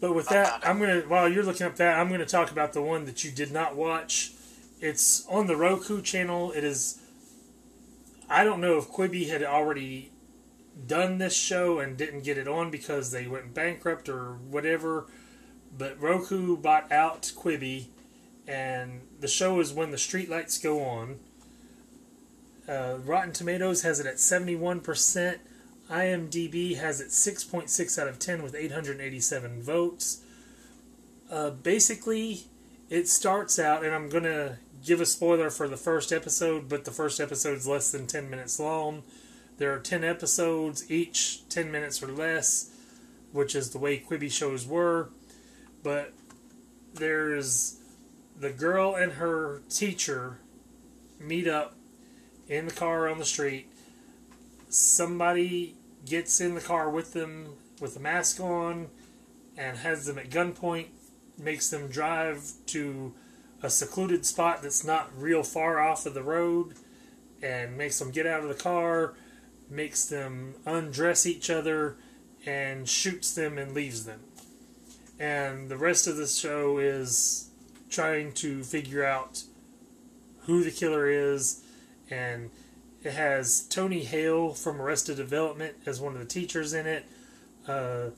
But with I that. I'm gonna while you're looking up that, I'm gonna talk about the one that you did not watch. It's on the Roku channel. It is. I don't know if Quibi had already done this show and didn't get it on because they went bankrupt or whatever. But Roku bought out Quibi, and the show is when the streetlights go on. Uh, Rotten Tomatoes has it at 71%. IMDb has it 6.6 out of 10 with 887 votes. Uh, basically, it starts out, and I'm going to give a spoiler for the first episode, but the first episode's less than 10 minutes long. There are 10 episodes, each 10 minutes or less, which is the way Quibi shows were. But there's the girl and her teacher meet up in the car on the street. Somebody gets in the car with them with a mask on and has them at gunpoint, makes them drive to a secluded spot that's not real far off of the road, and makes them get out of the car, makes them undress each other, and shoots them and leaves them. And the rest of the show is trying to figure out who the killer is, and it has Tony Hale from Arrested Development as one of the teachers in it. Uh,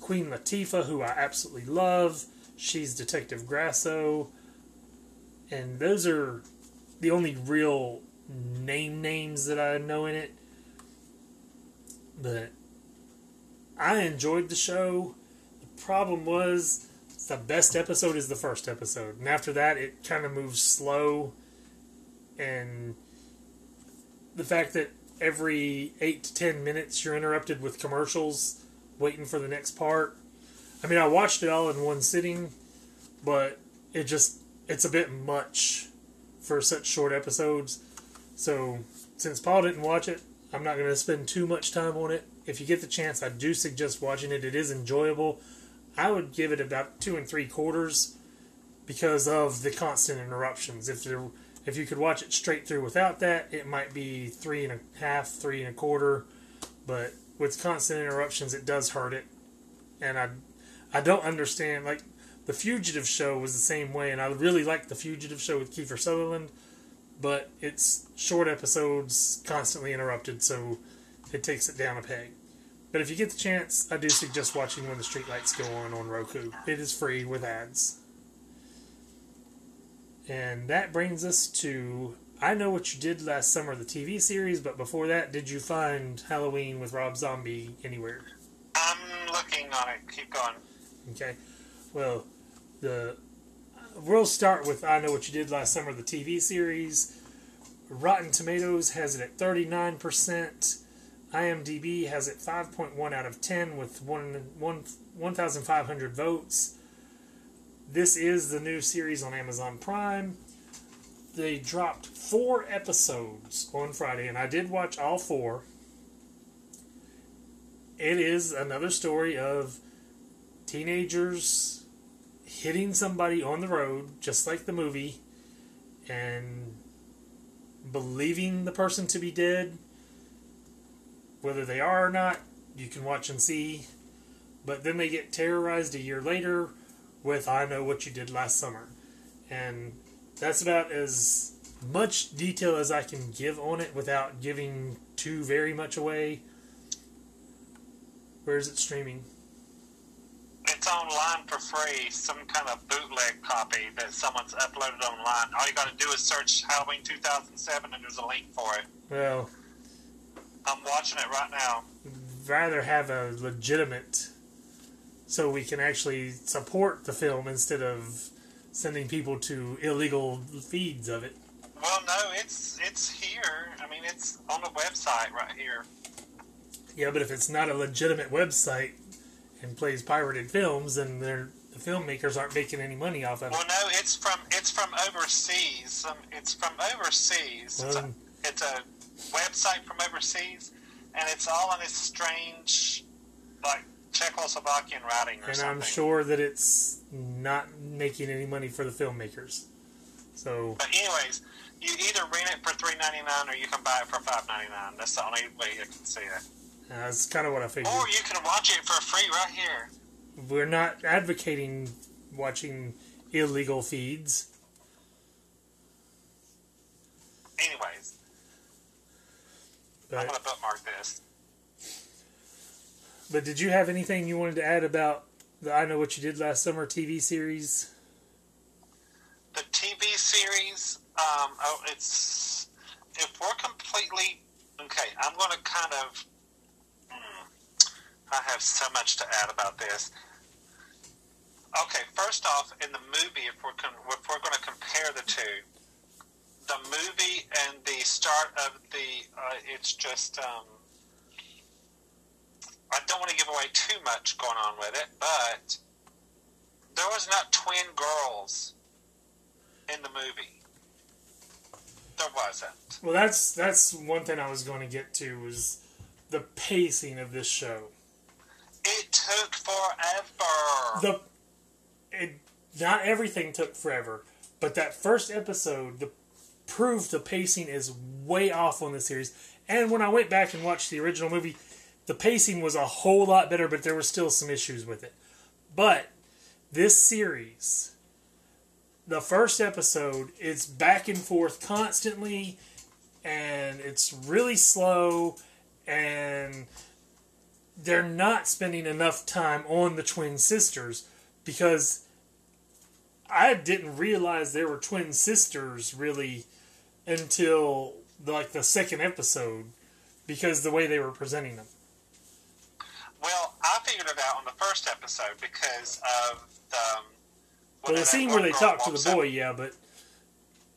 Queen Latifah, who I absolutely love. She's Detective Grasso. And those are the only real name names that I know in it. But I enjoyed the show. The problem was the best episode is the first episode. And after that, it kind of moves slow. And the fact that every eight to ten minutes you're interrupted with commercials waiting for the next part. I mean, I watched it all in one sitting, but it just it's a bit much for such short episodes. So, since Paul didn't watch it, I'm not going to spend too much time on it. If you get the chance, I do suggest watching it. It is enjoyable. I would give it about two and three quarters because of the constant interruptions. If there, if you could watch it straight through without that, it might be three and a half, three and a quarter. But with constant interruptions, it does hurt it. And I, I don't understand. Like the Fugitive show was the same way, and I really liked the Fugitive show with Kiefer Sutherland. But it's short episodes, constantly interrupted, so it takes it down a peg. But if you get the chance, I do suggest watching when the streetlights go on on Roku. It is free with ads. And that brings us to I Know What You Did Last Summer, the TV series, but before that, did you find Halloween with Rob Zombie anywhere? I'm looking on it. Keep going. Okay. Well, the we'll start with I Know What You Did Last Summer, the TV series. Rotten Tomatoes has it at 39%. IMDb has it 5.1 out of 10 with one, one, 1,500 votes. This is the new series on Amazon Prime. They dropped four episodes on Friday, and I did watch all four. It is another story of teenagers hitting somebody on the road, just like the movie, and believing the person to be dead. Whether they are or not, you can watch and see. But then they get terrorized a year later with I Know What You Did Last Summer. And that's about as much detail as I can give on it without giving too very much away. Where is it streaming? It's online for free, some kind of bootleg copy that someone's uploaded online. All you got to do is search Halloween 2007, and there's a link for it. Well, I'm watching it right now. rather have a legitimate so we can actually support the film instead of sending people to illegal feeds of it. Well, no, it's it's here. I mean, it's on the website right here. Yeah, but if it's not a legitimate website and plays pirated films, then the filmmakers aren't making any money off of it. Well, no, it's from it's from overseas. Um, it's from overseas. It's a, it's a website from overseas, and it's all in this strange, like Czechoslovakian writing or something. and something. I'm sure that it's not making any money for the filmmakers. So, But anyways, you either rent it for three ninety nine or you can buy it for five ninety nine. That's the only way you can see it. Uh, that's kind of what I figured. Or you can watch it for free right here. We're not advocating watching illegal feeds. Anyways, I'm gonna bookmark this. but did you have anything you wanted to add about the I Know What You Did Last Summer TV series? The TV series, um, oh, it's if we're completely okay. I'm gonna kind of. I have so much to add about this. Okay, first off, in the movie, if we're con- if we're going to compare the two, the movie and the start of the, uh, it's just. Um, I don't want to give away too much going on with it, but there was not twin girls in the movie. There wasn't. Well, that's that's one thing I was going to get to was the pacing of this show. It took forever. The it, not everything took forever, but that first episode the proved the pacing is way off on the series. And when I went back and watched the original movie, the pacing was a whole lot better, but there were still some issues with it. But this series, the first episode, it's back and forth constantly, and it's really slow, and they're not spending enough time on the twin sisters because I didn't realize they were twin sisters really until like the second episode because the way they were presenting them. well, I figured it out on the first episode because of the. Um, Well, the scene where they talk to the up- boy, yeah, but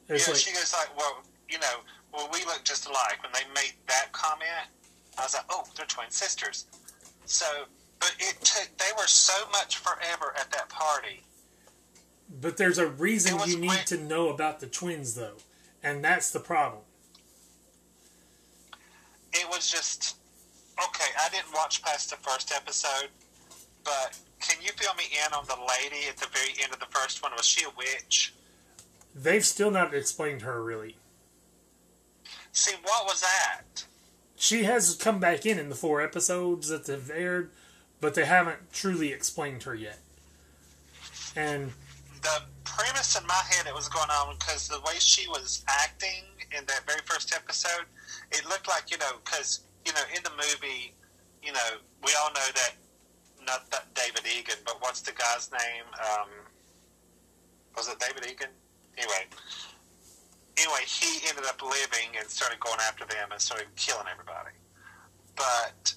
it's yeah, like she goes like, "Well, you know, well, we look just alike." When they made that comment, I was like, "Oh, they're twin sisters." So, but it took. They were so much forever at that party. but there's a reason you need weird. to know about the twins though. And that's the problem. It was just okay. I didn't watch past the first episode, but can you fill me in on the lady at the very end of the first one? Was she a witch? They've still not explained her really. See, what was that? She has come back in in the four episodes that they've aired, but they haven't truly explained her yet. And the premise in my head it was going on because the way she was acting in that very first episode, it looked like you know because you know in the movie, you know we all know that not that David Egan, but what's the guy's name? Um, was it David Egan? Anyway, anyway, he ended up living and started going after them and started killing everybody. But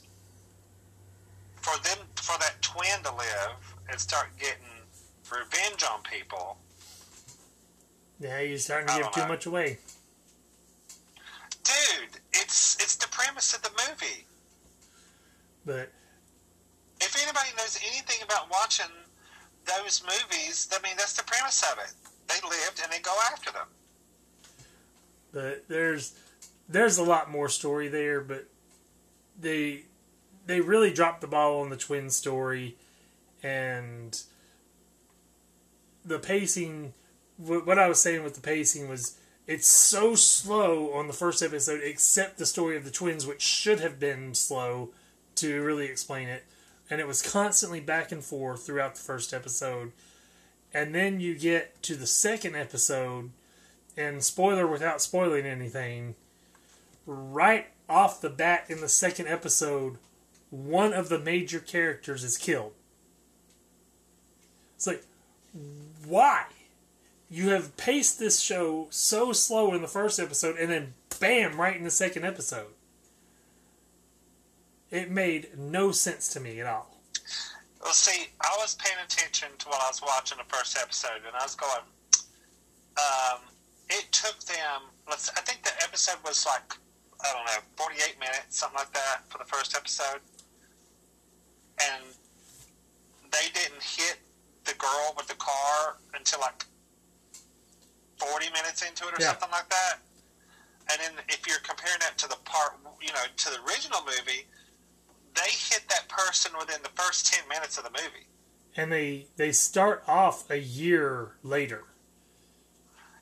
for them, for that twin to live and start getting revenge on people, yeah, you're starting to give too know. much away. dude, it's it's the premise of the movie. But If anybody knows anything about watching those movies, I mean that's the premise of it. They lived and they go after them. But there's there's a lot more story there, but they they really dropped the ball on the twin story and the pacing what I was saying with the pacing was it's so slow on the first episode except the story of the twins which should have been slow to really explain it. And it was constantly back and forth throughout the first episode. And then you get to the second episode and spoiler without spoiling anything, right off the bat in the second episode, one of the major characters is killed. It's like, why? You have paced this show so slow in the first episode, and then bam, right in the second episode. It made no sense to me at all. Well, see, I was paying attention to what I was watching the first episode, and I was going. Um, it took them. Let's. I think the episode was like I don't know, forty-eight minutes, something like that, for the first episode, and they didn't hit the girl with the car until like forty minutes into it or Yeah. something like that. And then if you're comparing that to the part, you know, to the original movie, they hit that person within the first ten minutes of the movie. And they they start off a year later.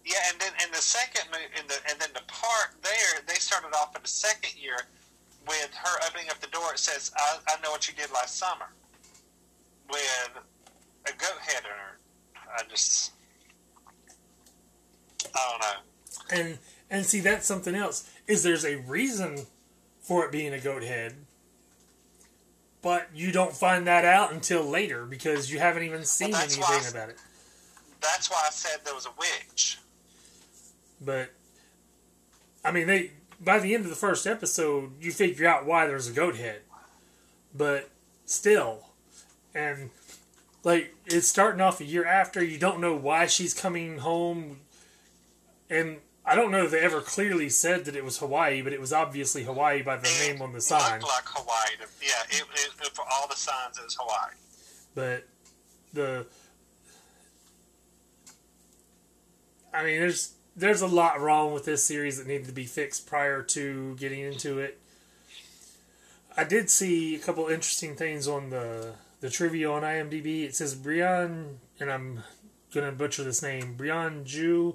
Yeah, and then in the second mo- in the and then the part there, they started off in the second year with her opening up the door. It says, "I, I know what you did last summer," with a goat head in her. I just, I don't know. And and see that's something else. Is there's a reason for it being a goat head. But you don't find that out until later because you haven't even seen anything I- about it. That's why I said there was a witch. But I mean, they by the end of the first episode, you figure out why there's a goat head. But still, and like it's starting off a year after. You don't know why she's coming home, and I don't know if they ever clearly said that it was Hawaii, but it was obviously Hawaii by the name on the sign. looked like Hawaii. To, yeah, it, it, it, for all the signs, it was Hawaii. But the I mean, there's there's a lot wrong with this series that needed to be fixed prior to getting into it. I did see a couple interesting things on the the trivia on IMDb. It says Brian, and I'm gonna butcher this name. Brianne Tju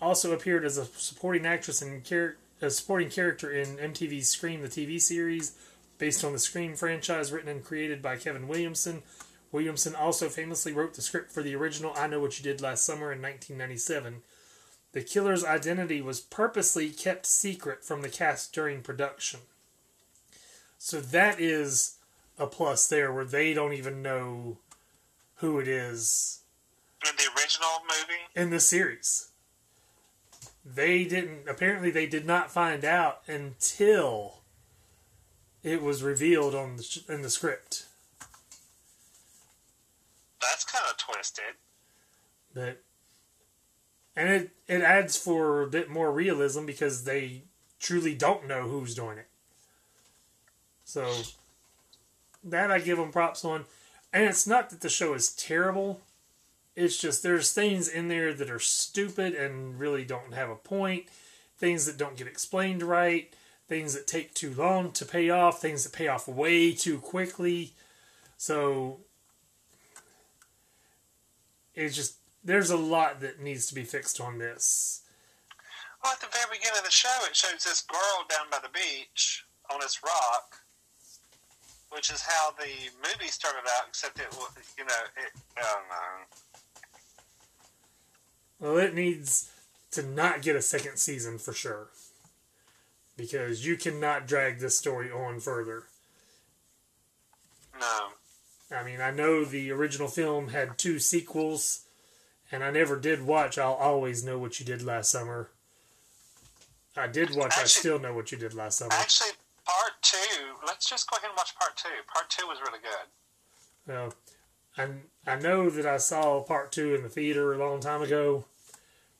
also appeared as a supporting actress and char- a supporting character in MTV's Scream, the TV series, based on the Scream franchise, written and created by Kevin Williamson. Williamson also famously wrote the script for the original I Know What You Did Last Summer in 1997. The killer's identity was purposely kept secret from the cast during production. So that is a plus there where they don't even know who it is In the original movie, in the series. They didn't, apparently, they did not find out until it was revealed on the, in the script. that's kind of twisted. But and it it adds for a bit more realism because they truly don't know who's doing it. So that I give them props on. And it's not that the show is terrible. It's just there's things in there that are stupid and really don't have a point. Things that don't get explained right. Things that take too long to pay off. Things that pay off way too quickly. So it's just there's a lot that needs to be fixed on this. Well, at the very beginning of the show, it shows this girl down by the beach on this rock, which is how the movie started out. Except it, you know, it. I don't know. Well, it needs to not get a second season for sure. Because you cannot drag this story on further. No. I mean, I know the original film had two sequels, and I never did watch I'll Always Know What You Did Last Summer. I did watch I Still Know What You Did Last Summer. Actually, part two. Let's just go ahead and watch part two. Part two was really good. Well, I, I know that I saw part two in the theater a long time ago.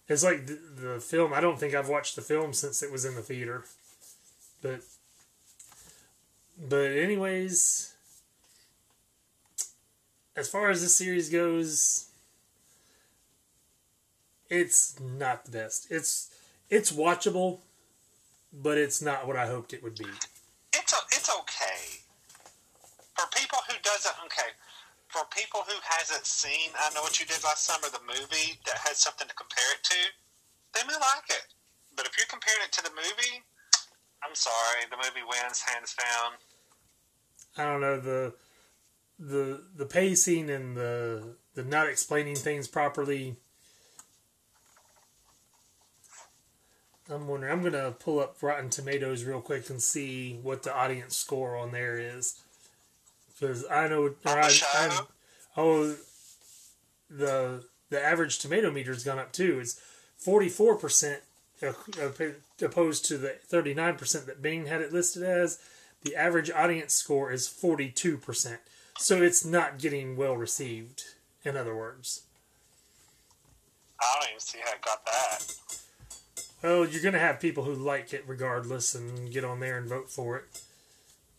It's like the, the film, I don't think I've watched the film since it was in the theater. But, but anyways, as far as this series goes, it's not the best. It's it's watchable, but it's not what I hoped it would be. It's a, it's okay for people who doesn't. Okay, for people who hasn't seen I Know What You Did Last Summer, the movie that has something to compare it to, they may like it. But if you're comparing it to the movie, I'm sorry, the movie wins hands down. I don't know the the the pacing and the the not explaining things properly. I'm wondering. I'm gonna pull up Rotten Tomatoes real quick and see what the audience score on there is, because I know. I, the? I, oh, the the average tomato meter's gone up too. It's forty four percent opposed to the thirty nine percent that Bing had it listed as. The average audience score is forty two percent, so it's not getting well received. In other words. I don't even see how it got that. Well, you're going to have people who like it regardless and get on there and vote for it.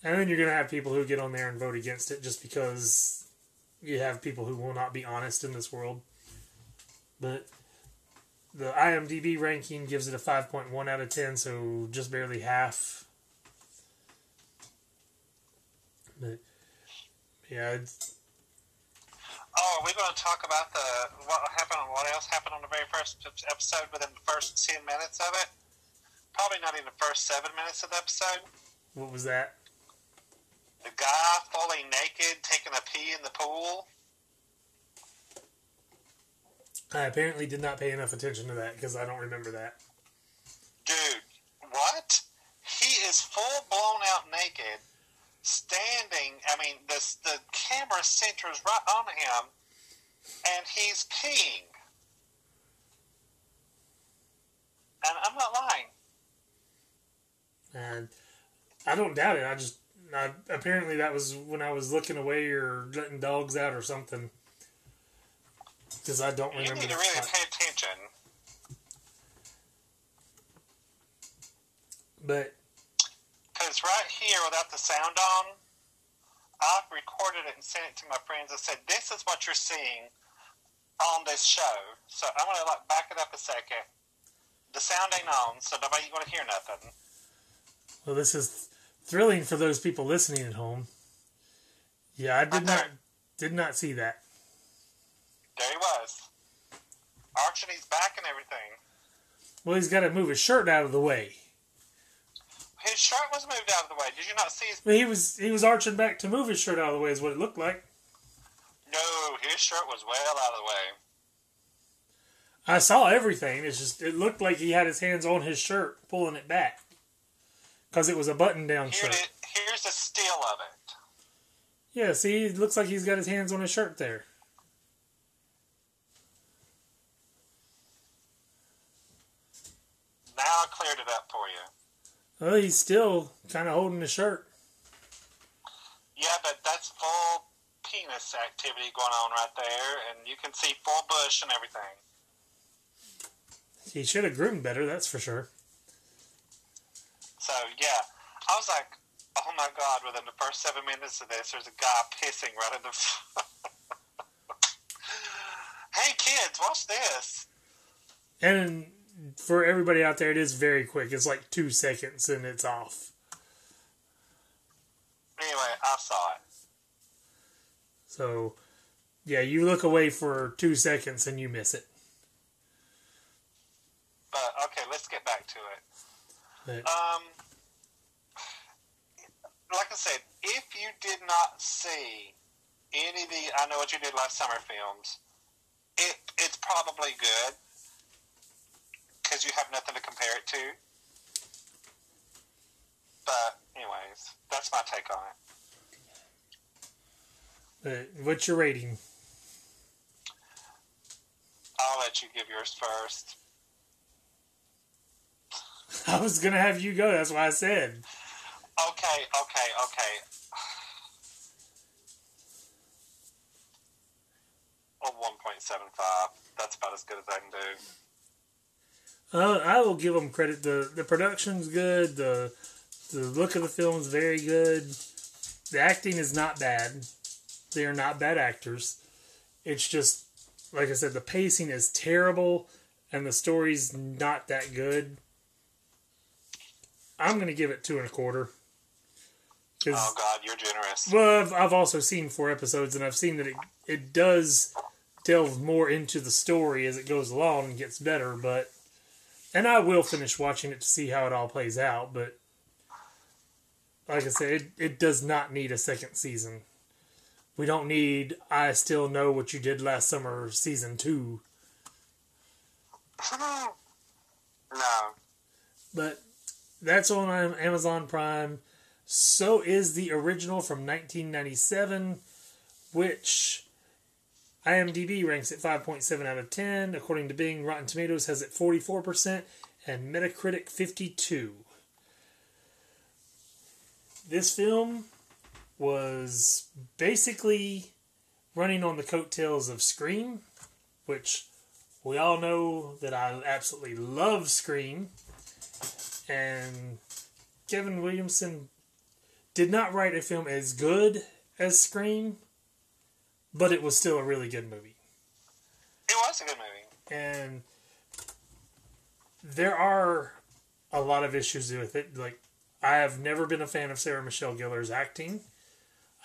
And then you're going to have people who get on there and vote against it just because you have people who will not be honest in this world. But the IMDb ranking gives it a 5.1 out of 10, so just barely half. But yeah, it's, Oh, are we going to talk about the what happened? What else happened on the very first episode within the first ten minutes of it? Probably not even the first seven minutes of the episode. what was that? The guy fully naked taking a pee in the pool. I apparently did not pay enough attention to that because I don't remember that. Dude, what? He is full blown out naked, standing. I mean, this the camera centers right on him, and he's peeing. And I'm not lying. And I don't doubt it. I just I, apparently that was when I was looking away or letting dogs out or something. Because I don't remember. You need to really pay attention. But Because right here, without the sound on, I've recorded it and sent it to my friends and said, "This is what you're seeing on this show." So I'm gonna like back it up a second. The sound ain't on, so nobody's gonna hear nothing. well, this is thrilling for those people listening at home. Yeah, I did not did not see that. There he was, arching his back and everything. Well, he's got to move his shirt out of the way. His shirt was moved out of the way. Did you not see his? He was he was arching back to move his shirt out of the way. Is what it looked like. No, his shirt was well out of the way. I saw everything. It's just it looked like he had his hands on his shirt, pulling it back, because it was a button down Here shirt. it, here's a still of it. Yeah, see, it looks like he's got his hands on his shirt there. Now I cleared it up for you. Well, he's still kind of holding the shirt. Yeah, but that's full penis activity going on right there, and you can see full bush and everything. He should have groomed better, that's for sure. So yeah, I was like, oh my god! Within the first seven minutes of this, there's a guy pissing right in the. hey kids, watch this! And for everybody out there, it is very quick. It's like two seconds and it's off. Anyway, I saw it. So, yeah, you look away for two seconds and you miss it. But okay, let's get back to it. But, Um, like I said, if you did not see any of the I Know What You Did Last Summer films, it it's probably good because you have nothing to compare it to. But anyways, that's my take on it. but what's your rating? I'll let you give yours first. I was gonna have you go. That's why I said. Okay, okay, okay. Oh, 1.75. That's about as good as I can do. Uh, I will give them credit. the The production's good. the The look of the film is very good. The acting is not bad. They are not bad actors. It's just like I said, the pacing is terrible, and the story's not that good. I'm gonna give it two and a quarter. Oh God, you're generous. well, I've, I've also seen four episodes, and I've seen that it it does delve more into the story as it goes along and gets better. But and I will finish watching it to see how it all plays out. But like I said, it, it does not need a second season. We don't need I still know what you did last summer season two. no. but that's on Amazon Prime. So is the original from 1997, which IMDb ranks at 5.7 out of 10. According to Bing, Rotten Tomatoes has it 44%, and Metacritic 52. This film was basically running on the coattails of Scream, which we all know that I absolutely love Scream. And Kevin Williamson did not write a film as good as Scream, but it was still a really good movie. It was a good movie. And there are a lot of issues with it. Like, I have never been a fan of Sarah Michelle Gellar's acting.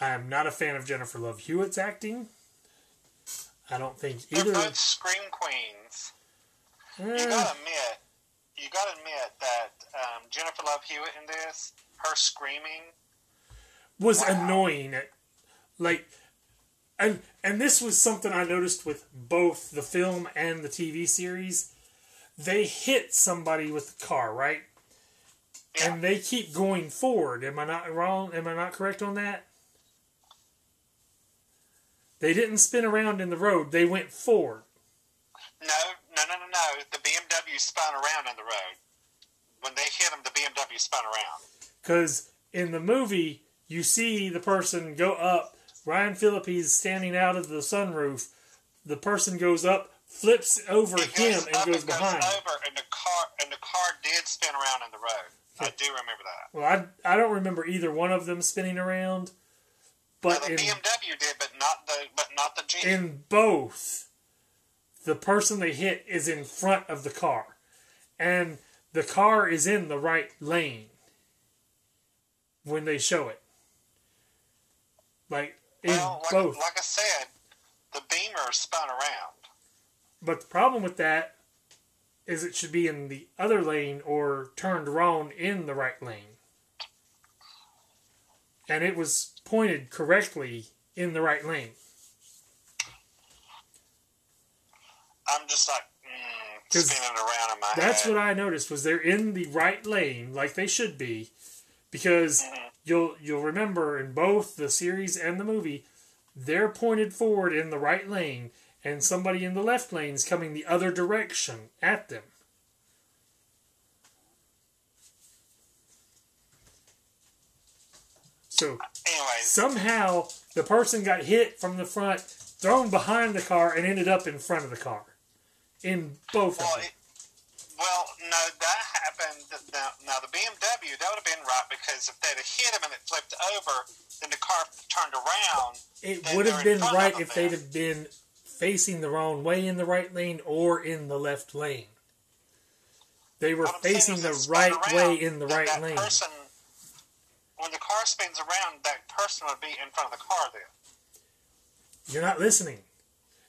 I am not a fan of Jennifer Love Hewitt's acting. I don't think either. They're both scream queens. You Eh, gotta admit, you gotta admit that um, Jennifer Love Hewitt in this, her screaming, was Wow. annoying. Like, and and this was something I noticed with both the film and the TV series. They hit somebody with the car, right? Yeah. And they keep going forward. Am I not wrong? Am I not correct on that? They didn't spin around in the road. They went forward. no, no, no, no, no. The BMW spun around in the road. When they hit him, the BMW spun around. Because in the movie, you see the person go up. Ryan Phillippe's standing out of the sunroof. The person goes up, flips over It him, and goes and behind. goes over, and the car and the car did spin around in the road. I do remember that. Well, I, I don't remember either one of them spinning around, but Now, the in, BMW did, but not the but not the Jeep. in both, the person they hit is in front of the car, and the car is in the right lane when they show it. Like in well, like, both. like I said, the Beamer spun around. But the problem with that is it should be in the other lane or turned around in the right lane. And it was pointed correctly in the right lane. I'm just like mm, spinning around in my That's head. what I noticed was they're in the right lane like they should be because Mhm. You'll you'll remember in both the series and the movie they're pointed forward in the right lane and somebody in the left lane is coming the other direction at them. So Anyways, somehow the person got hit from the front, thrown behind the car, and ended up in front of the car. In both well, of them. it, well, no, that happened. Now, now the BMW that would have been right because if they'd have hit him and it flipped over, then the car turned around. It would have been right if they'd have been facing the wrong way in the right lane or in the left lane. They were What I'm saying facing the right around, way in the right lane. Person, when the car spins around, that person would be in front of the car then. You're not listening.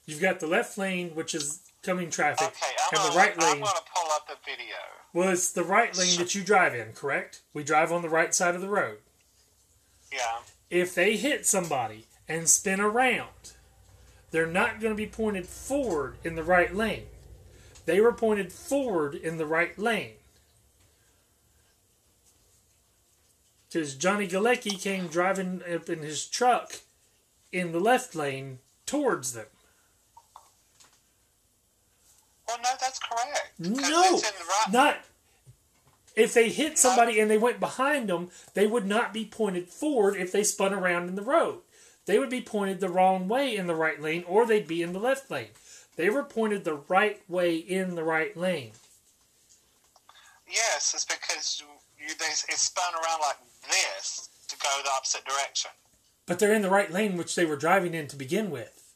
You've got the left lane, which is coming traffic, Okay, I'm and the right I'm lane. going to pull up the video. Well, it's the right lane that you drive in, correct? We drive on the right side of the road. Yeah. if they hit somebody and spin around, they're not going to be pointed forward in the right lane. They were pointed forward in the right lane. Because Johnny Galecki came driving up in his truck in the left lane towards them. Well, no, that's correct. No, it's in the right. not. If they hit somebody and they went behind them, they would not be pointed forward if they spun around in the road. They would be pointed the wrong way in the right lane, or they'd be in the left lane. They were pointed the right way in the right lane. Yes, it's because you, they, it spun around like this to go the opposite direction. But they're in the right lane, which they were driving in to begin with,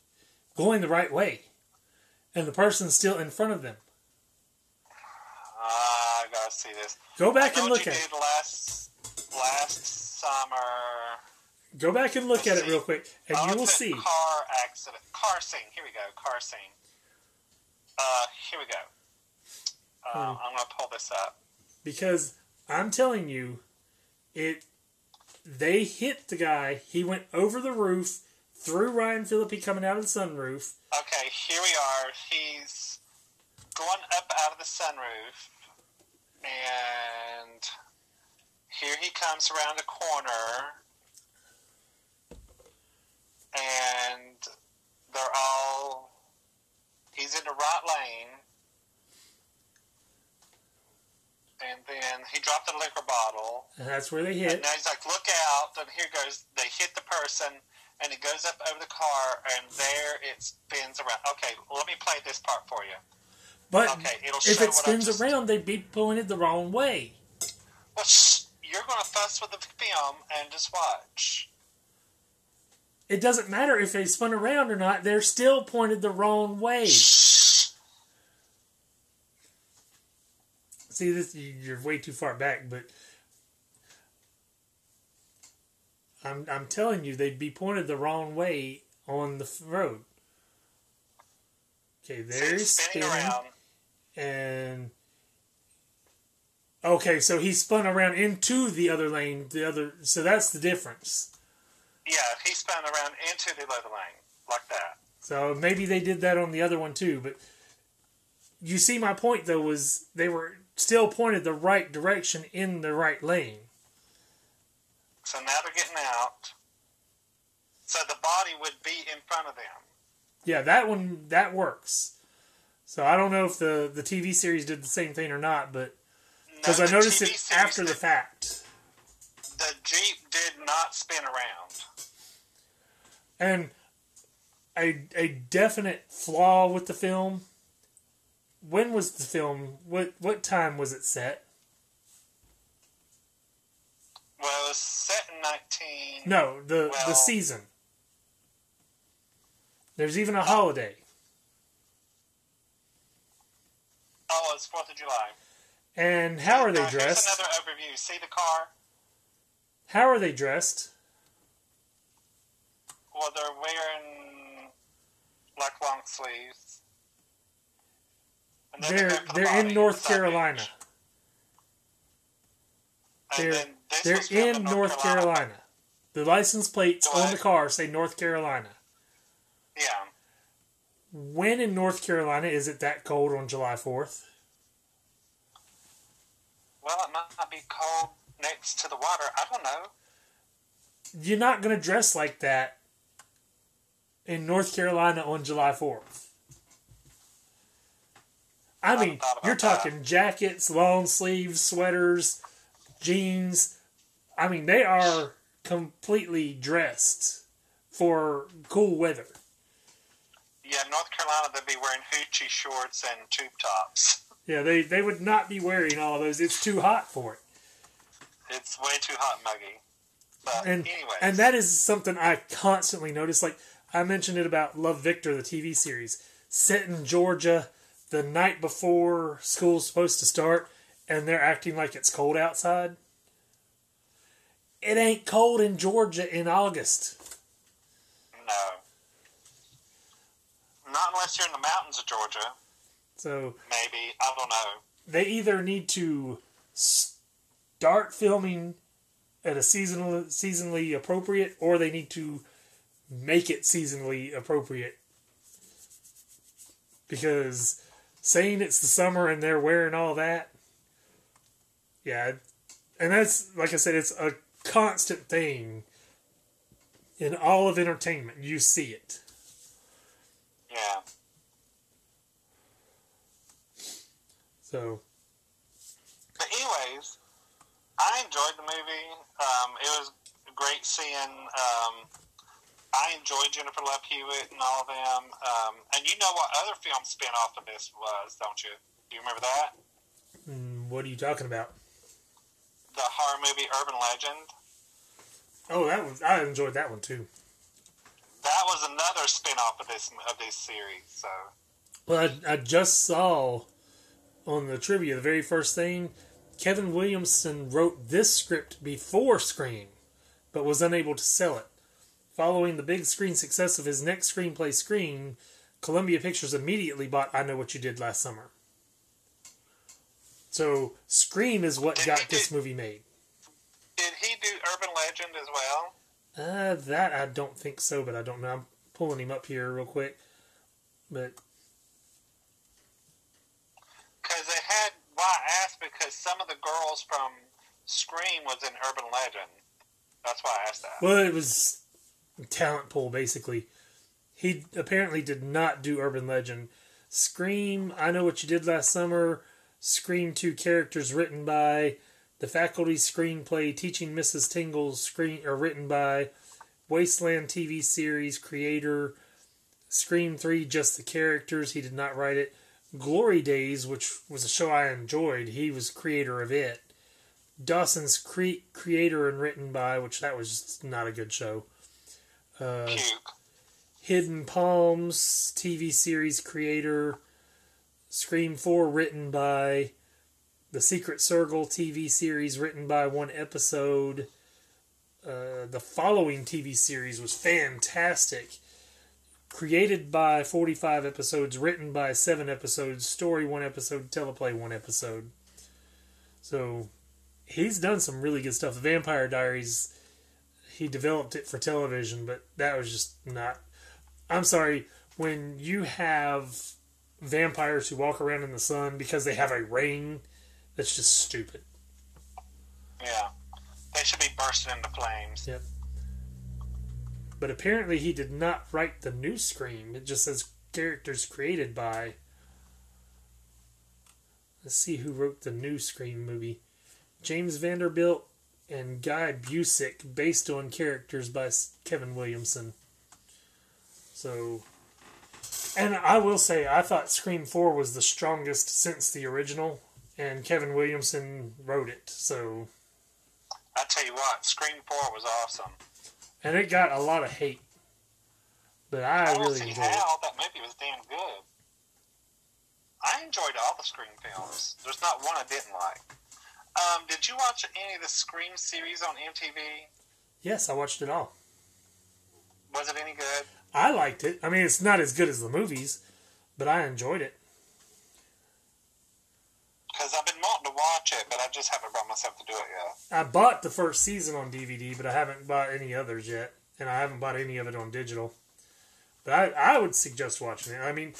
going the right way. And the person's still in front of them. Ah, I gotta see this. Go back and look at it. did last last summer. Go back and look Let's at it real quick, and you will see. car accident, car scene. Here we go, car scene. Uh, here we go. Uh, Hmm. I'm gonna pull this up. because I'm telling you, it they hit the guy. He went over the roof, through Ryan Phillippe coming out of the sunroof. Okay, here we are. He's going up out of the sunroof. and here he comes around the corner, and they're all. He's in the right lane, and then he dropped the liquor bottle. And that's where they hit. And now he's like, look out. And here goes, they hit the person, and it goes up over the car, and there it spins around. Okay, let me play this part for you. But Okay, it'll if it spins just- around, they'd be pointed the wrong way. Well, shh, you're going to fuss with the film and just watch. It doesn't matter if they spun around or not, they're still pointed the wrong way. Shh. See, this you're way too far back, but I'm I'm telling you, they'd be pointed the wrong way on the road. Okay, there's spinning spinning, around. and okay, so he spun around into the other lane. The other, so that's the difference. Yeah, he spun around into the other lane, like that. So maybe they did that on the other one too, but you see my point though was they were still pointed the right direction in the right lane. So now they're getting out. So the body would be in front of them. Yeah, that one that works. So I don't know if the the TV series did the same thing or not, but No, because I noticed TV it after the fact, The Jeep did not spin around. and a a definite flaw with the film. When was the film? What what time was it set? Well, it was set in 19. No, the the season. There's even a oh. holiday. Oh, it's 4th of July. And how are they Now, dressed? Here's another overview. See the car? How are they dressed? Well, they're wearing like long sleeves. They're for they're in North Carolina. page. They're they're in North Carolina. The license plates on the car say North Carolina. Yeah. When in North Carolina is it that cold on July 4th? Well, it might not be cold next to the water. I don't know. You're not going to dress like that in North Carolina on July 4th. I mean, you're that. talking jackets, long sleeves, sweaters, jeans. I mean, they are completely dressed for cool weather. Yeah, North Carolina, they'd be wearing hoochie shorts and tube tops. Yeah, they, they would not be wearing all of those. It's too hot for it. It's way too hot and muggy. But And anyways, and that is something I constantly notice. Like I mentioned it about Love Victor, the TV series, set in Georgia the night before school's supposed to start, and they're acting like it's cold outside. It ain't cold in Georgia in August. no. Not unless you're in the mountains of Georgia. So Maybe. I don't know. they either need to start filming at a seasonal seasonally appropriate, or they need to make it seasonally appropriate. Because saying it's the summer and they're wearing all that, yeah, and that's like I said, it's a constant thing in all of entertainment. You see it. Yeah. So But anyways, I enjoyed the movie. Um, it was great seeing. Um, I enjoyed Jennifer Love Hewitt and all of them. Um, and you know what other film spin off of this was, don't you? Do you remember that? mm, what are you talking about? The horror movie Urban Legend. Oh, that was I enjoyed that one too. That was another spin off of this of this series. So Well, I, I just saw on the trivia the very first thing Kevin Williamson wrote this script before Scream, but was unable to sell it. Following the big screen success of his next screenplay, Scream, Columbia Pictures immediately bought I Know What You Did Last Summer. So, Scream is what Did got he this movie made. did he do Urban Legend as well? Uh, that I don't think so, but I don't know. I'm pulling him up here real quick. But Because they had. Why I asked because some of the girls from Scream was in Urban Legend. That's why I asked that. Well, it was talent pool basically. He apparently did not do Urban Legend. Scream, I Know What You Did Last Summer, Scream 2 characters written by the faculty screenplay Teaching Mrs. Tingle's screen or written by Wasteland TV series creator Scream 3 just the characters, he did not write it. Glory Days, which was a show I enjoyed, he was creator of it. Dawson's Creek creator and written by, which that was not a good show. Uh, Hidden Palms TV series creator, Scream 4 written by, The Secret Circle TV series written by one episode. Uh, the following TV series was fantastic. Created by 45 episodes, written by 7 episodes, story 1 episode, teleplay 1 episode. So, he's done some really good stuff. The Vampire Diaries, he developed it for television, but that was just not I'm sorry, when you have vampires who walk around in the sun because they have a ring, that's just stupid. Yeah. They should be bursting into flames. Yep. But apparently he did not write the new Scream. It just says characters created by. Let's see who wrote the new Scream movie. James Vanderbilt and Guy Busick, based on characters by Kevin Williamson. So, and I will say, I thought Scream 4 was the strongest since the original, and Kevin Williamson wrote it. So, I tell you what, Scream 4 was awesome. and it got a lot of hate, but I, I really see enjoyed it. that movie was damn good. I enjoyed all the Scream films. There's not one I didn't like. Um, did you watch any of the Scream series on MTV? Yes, I watched it all. Was it any good? I liked it. I mean, it's not as good as the movies, but I enjoyed it. Because I've been wanting to watch it, but I just haven't brought myself to do it yet. I bought the first season on DVD, but I haven't bought any others yet, and I haven't bought any of it on digital. But I, I would suggest watching it. I mean,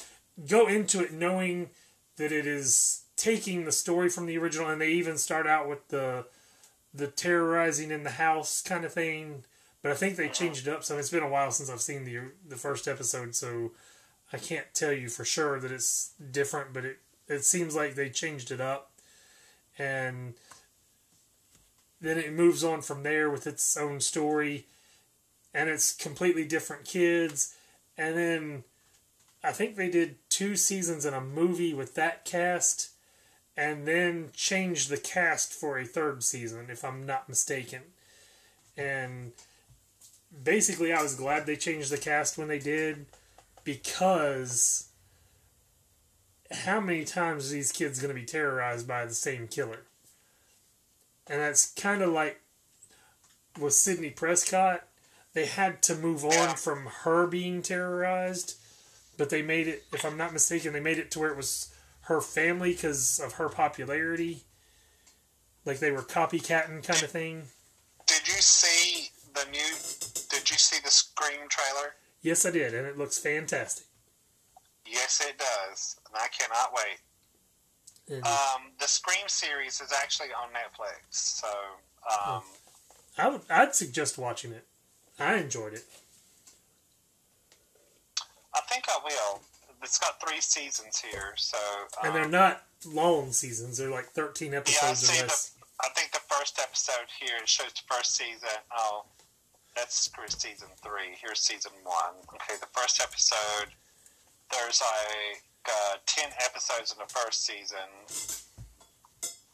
go into it knowing that it is taking the story from the original, and they even start out with the the terrorizing in the house kind of thing. But I think they changed it up. So it's been a while since I've seen the the first episode, so I can't tell you for sure that it's different. But it it seems like they changed it up, and then it moves on from there with its own story, and it's completely different kids, and then I think they did two seasons in a movie with that cast, and then changed the cast for a third season, if I'm not mistaken. And basically, I was glad they changed the cast when they did, because how many times are these kids going to be terrorized by the same killer? And that's kind of like with Sidney Prescott. They had to move on from her being terrorized, but they made it, if I'm not mistaken, they made it to where it was her family because of her popularity. Like they were copycatting kind of thing. Did you see the new? Did you see the Scream trailer? Yes, I did, and it looks fantastic. Yes, it does, and I cannot wait. And Um, the Scream series is actually on Netflix, so um, I would, I'd suggest watching it. I enjoyed it. I think I will. It's got three seasons here, so um, And they're not long seasons, they're like 13 episodes yeah. I or the. I think the first episode here shows the first season. Oh, that's season three. Here's season one. Okay, the first episode. There's like uh, ten episodes in the first season.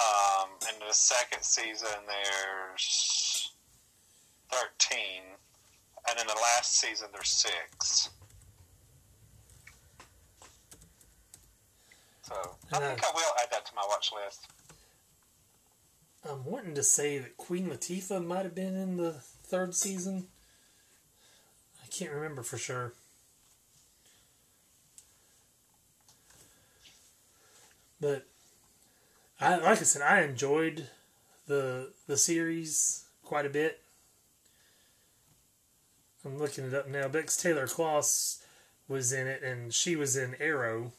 Um, and the second season there's thirteen, and in the last season there's six. So I I- think I will add that to my watch list. I'm wanting to say that Queen Latifah might have been in the third season. I can't remember for sure. But I like I said, I enjoyed the the series quite a bit. I'm looking it up now. Bex Taylor Klaus was in it, and she was in Arrow.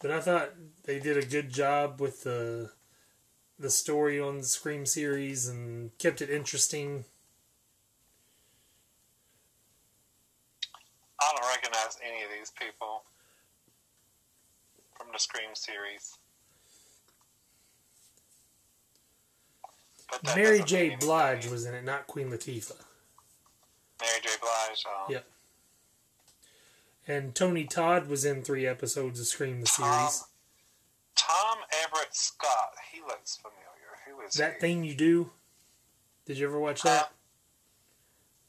But I thought they did a good job with the the story on the Scream series and kept it interesting. I don't recognize any of these people from the Scream series. But Mary J. Blige was in it, not Queen Latifah. Mary J. Blige. Oh. Yep. And Tony Todd was in three episodes of Scream the series. Tom Everett Scott. He looks familiar. Who is That he? thing you do. Did you ever watch Uh, that?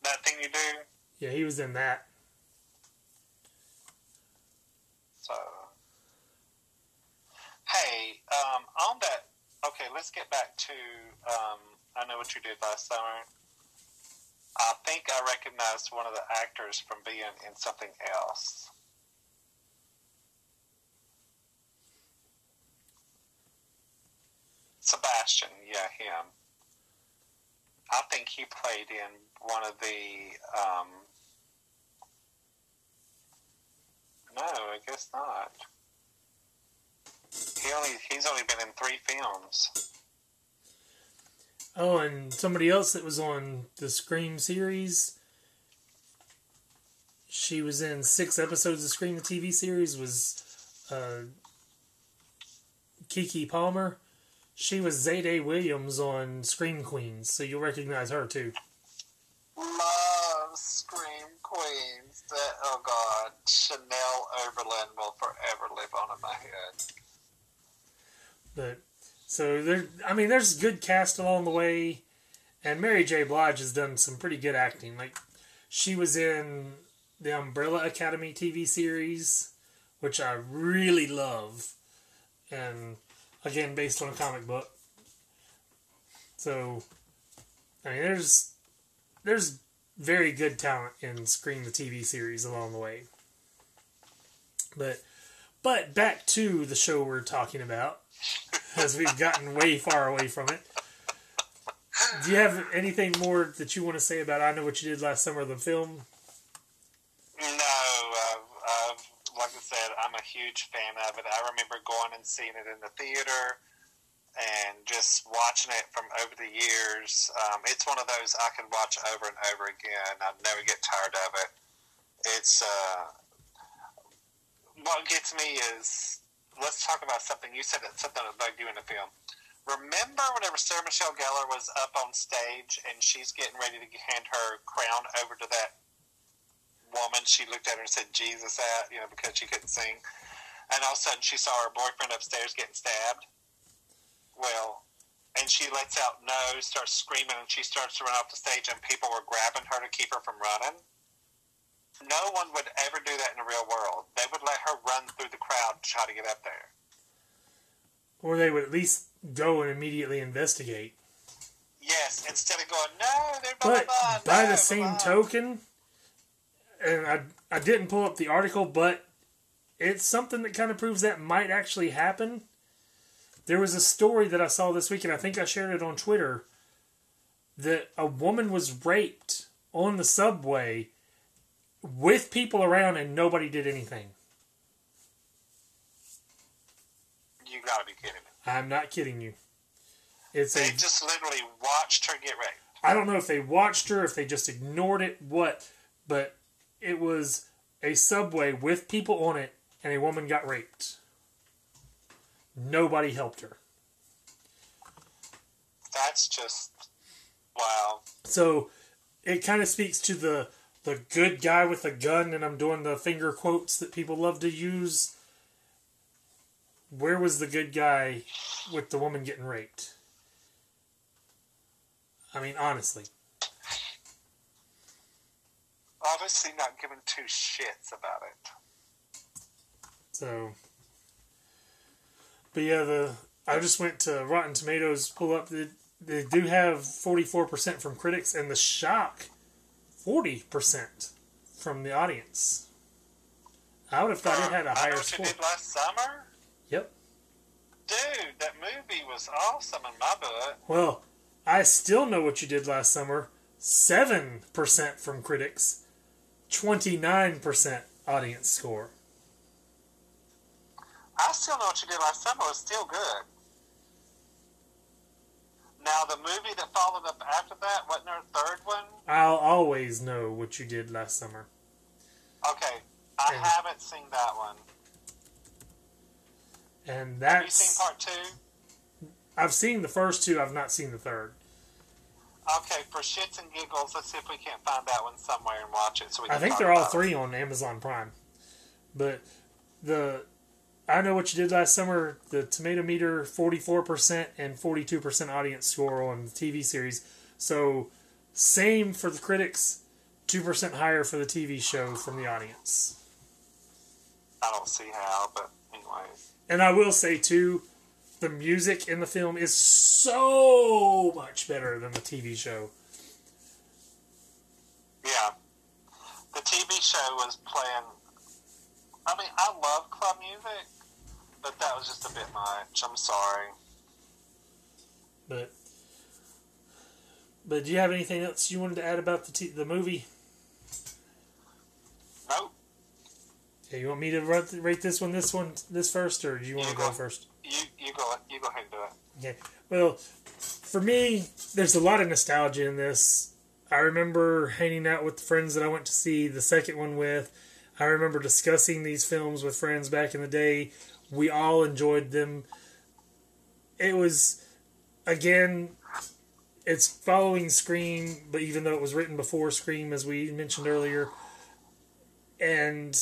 that thing you do. Yeah, he was in that. So, hey, um, on that. Okay, let's get back to. Um, I know what you did last summer. I think I recognized one of the actors from being in something else. Sebastian, yeah, him. I think he played in one of the. Um, no, I guess not. He only he's only been in three films. Oh, and somebody else that was on the Scream series. She was in six episodes of Scream the TV series. Was uh, Keke Palmer? She was Zayday Williams on Scream Queens, so you'll recognize her too. Love Scream Queens. That oh god, Chanel Oberlin will forever live on in my head. But so there, I mean, there's good cast along the way, and Mary J. Blige has done some pretty good acting. Like she was in the Umbrella Academy TV series, which I really love, and again based on a comic book. So, I mean, there's there's very good talent in Scream the TV series along the way. But but back to the show we're talking about as we've gotten way far away from it. Do you have anything more that you want to say about I Know What You Did Last Summer, the film? No, uh, uh, like I said, I'm a huge fan of it. I remember going and seeing it in the theater and just watching it from over the years. Um, it's one of those I can watch over and over again. I never get tired of it. It's uh, what gets me is let's talk about something you said that something that bugged you in the film. Remember whenever Sarah Michelle Gellar was up on stage and she's getting ready to hand her crown over to that woman she looked at her and said Jesus at, you know, because she couldn't sing. And all of a sudden she saw her boyfriend upstairs getting stabbed. Well, and she lets out no, starts screaming, and she starts to run off the stage, and people were grabbing her to keep her from running. No one would ever do that in the real world. They would let her run through the crowd to try to get up there. Or they would at least go and immediately investigate. Yes, instead of going, no, they're blah, But blah, by no, the same blah." token, and I, I didn't pull up the article, but it's something that kind of proves that might actually happen. There was a story that I saw this week, and I think I shared it on Twitter, that a woman was raped on the subway with people around and nobody did anything. You gotta be kidding me. I'm not kidding you. It's They a just literally watched her get raped. I don't know if they watched her, if they just ignored it, what, but it was a subway with people on it, and a woman got raped. Nobody helped her. That's just wow. So it kind of speaks to the the good guy with a gun, and I'm doing the finger quotes that people love to use. Where was the good guy with the woman getting raped? I mean, honestly. Obviously, not giving two shits about it. So, but yeah, the I just went to Rotten Tomatoes, pull up the they do have forty four percent from critics, and the shock forty percent from the audience. I would have thought it had a higher score. you did last summer, Yep. dude. That movie was awesome in my book. Well, I still know what you did last summer. Seven percent from critics, twenty nine percent audience score. I still know what you did last summer was still good. Now the movie that followed up after that wasn't there a third one? I'll always know what you did last summer. Okay, I And- haven't seen that one. And Have you seen part two? I've seen the first two, I've not seen the third. Okay, for shits and giggles, let's see if we can't find that one somewhere and watch it. So we I think they're all about it. three on Amazon Prime. But the I know what you did last summer. The tomato meter forty four percent and forty two percent audience score on the TV series. So same for the critics, two percent higher for the TV show from the audience. I don't see how, but anyway. And I will say too, the music in the film is so much better than the TV show. Yeah. The TV show was playing. I mean, I love club music, but that was just a bit much. I'm sorry. But but do you have anything else you wanted to add about the t- the movie? Nope. Okay, you want me to rate rate this one, this one, this first, or do you want to go go. first? You you go you go ahead and do it. Okay. Well, for me, there's a lot of nostalgia in this. I remember hanging out with the friends that I went to see the second one with. I remember discussing these films with friends back in the day. We all enjoyed them. It was, again, it's following Scream, but even though it was written before Scream, as we mentioned earlier, and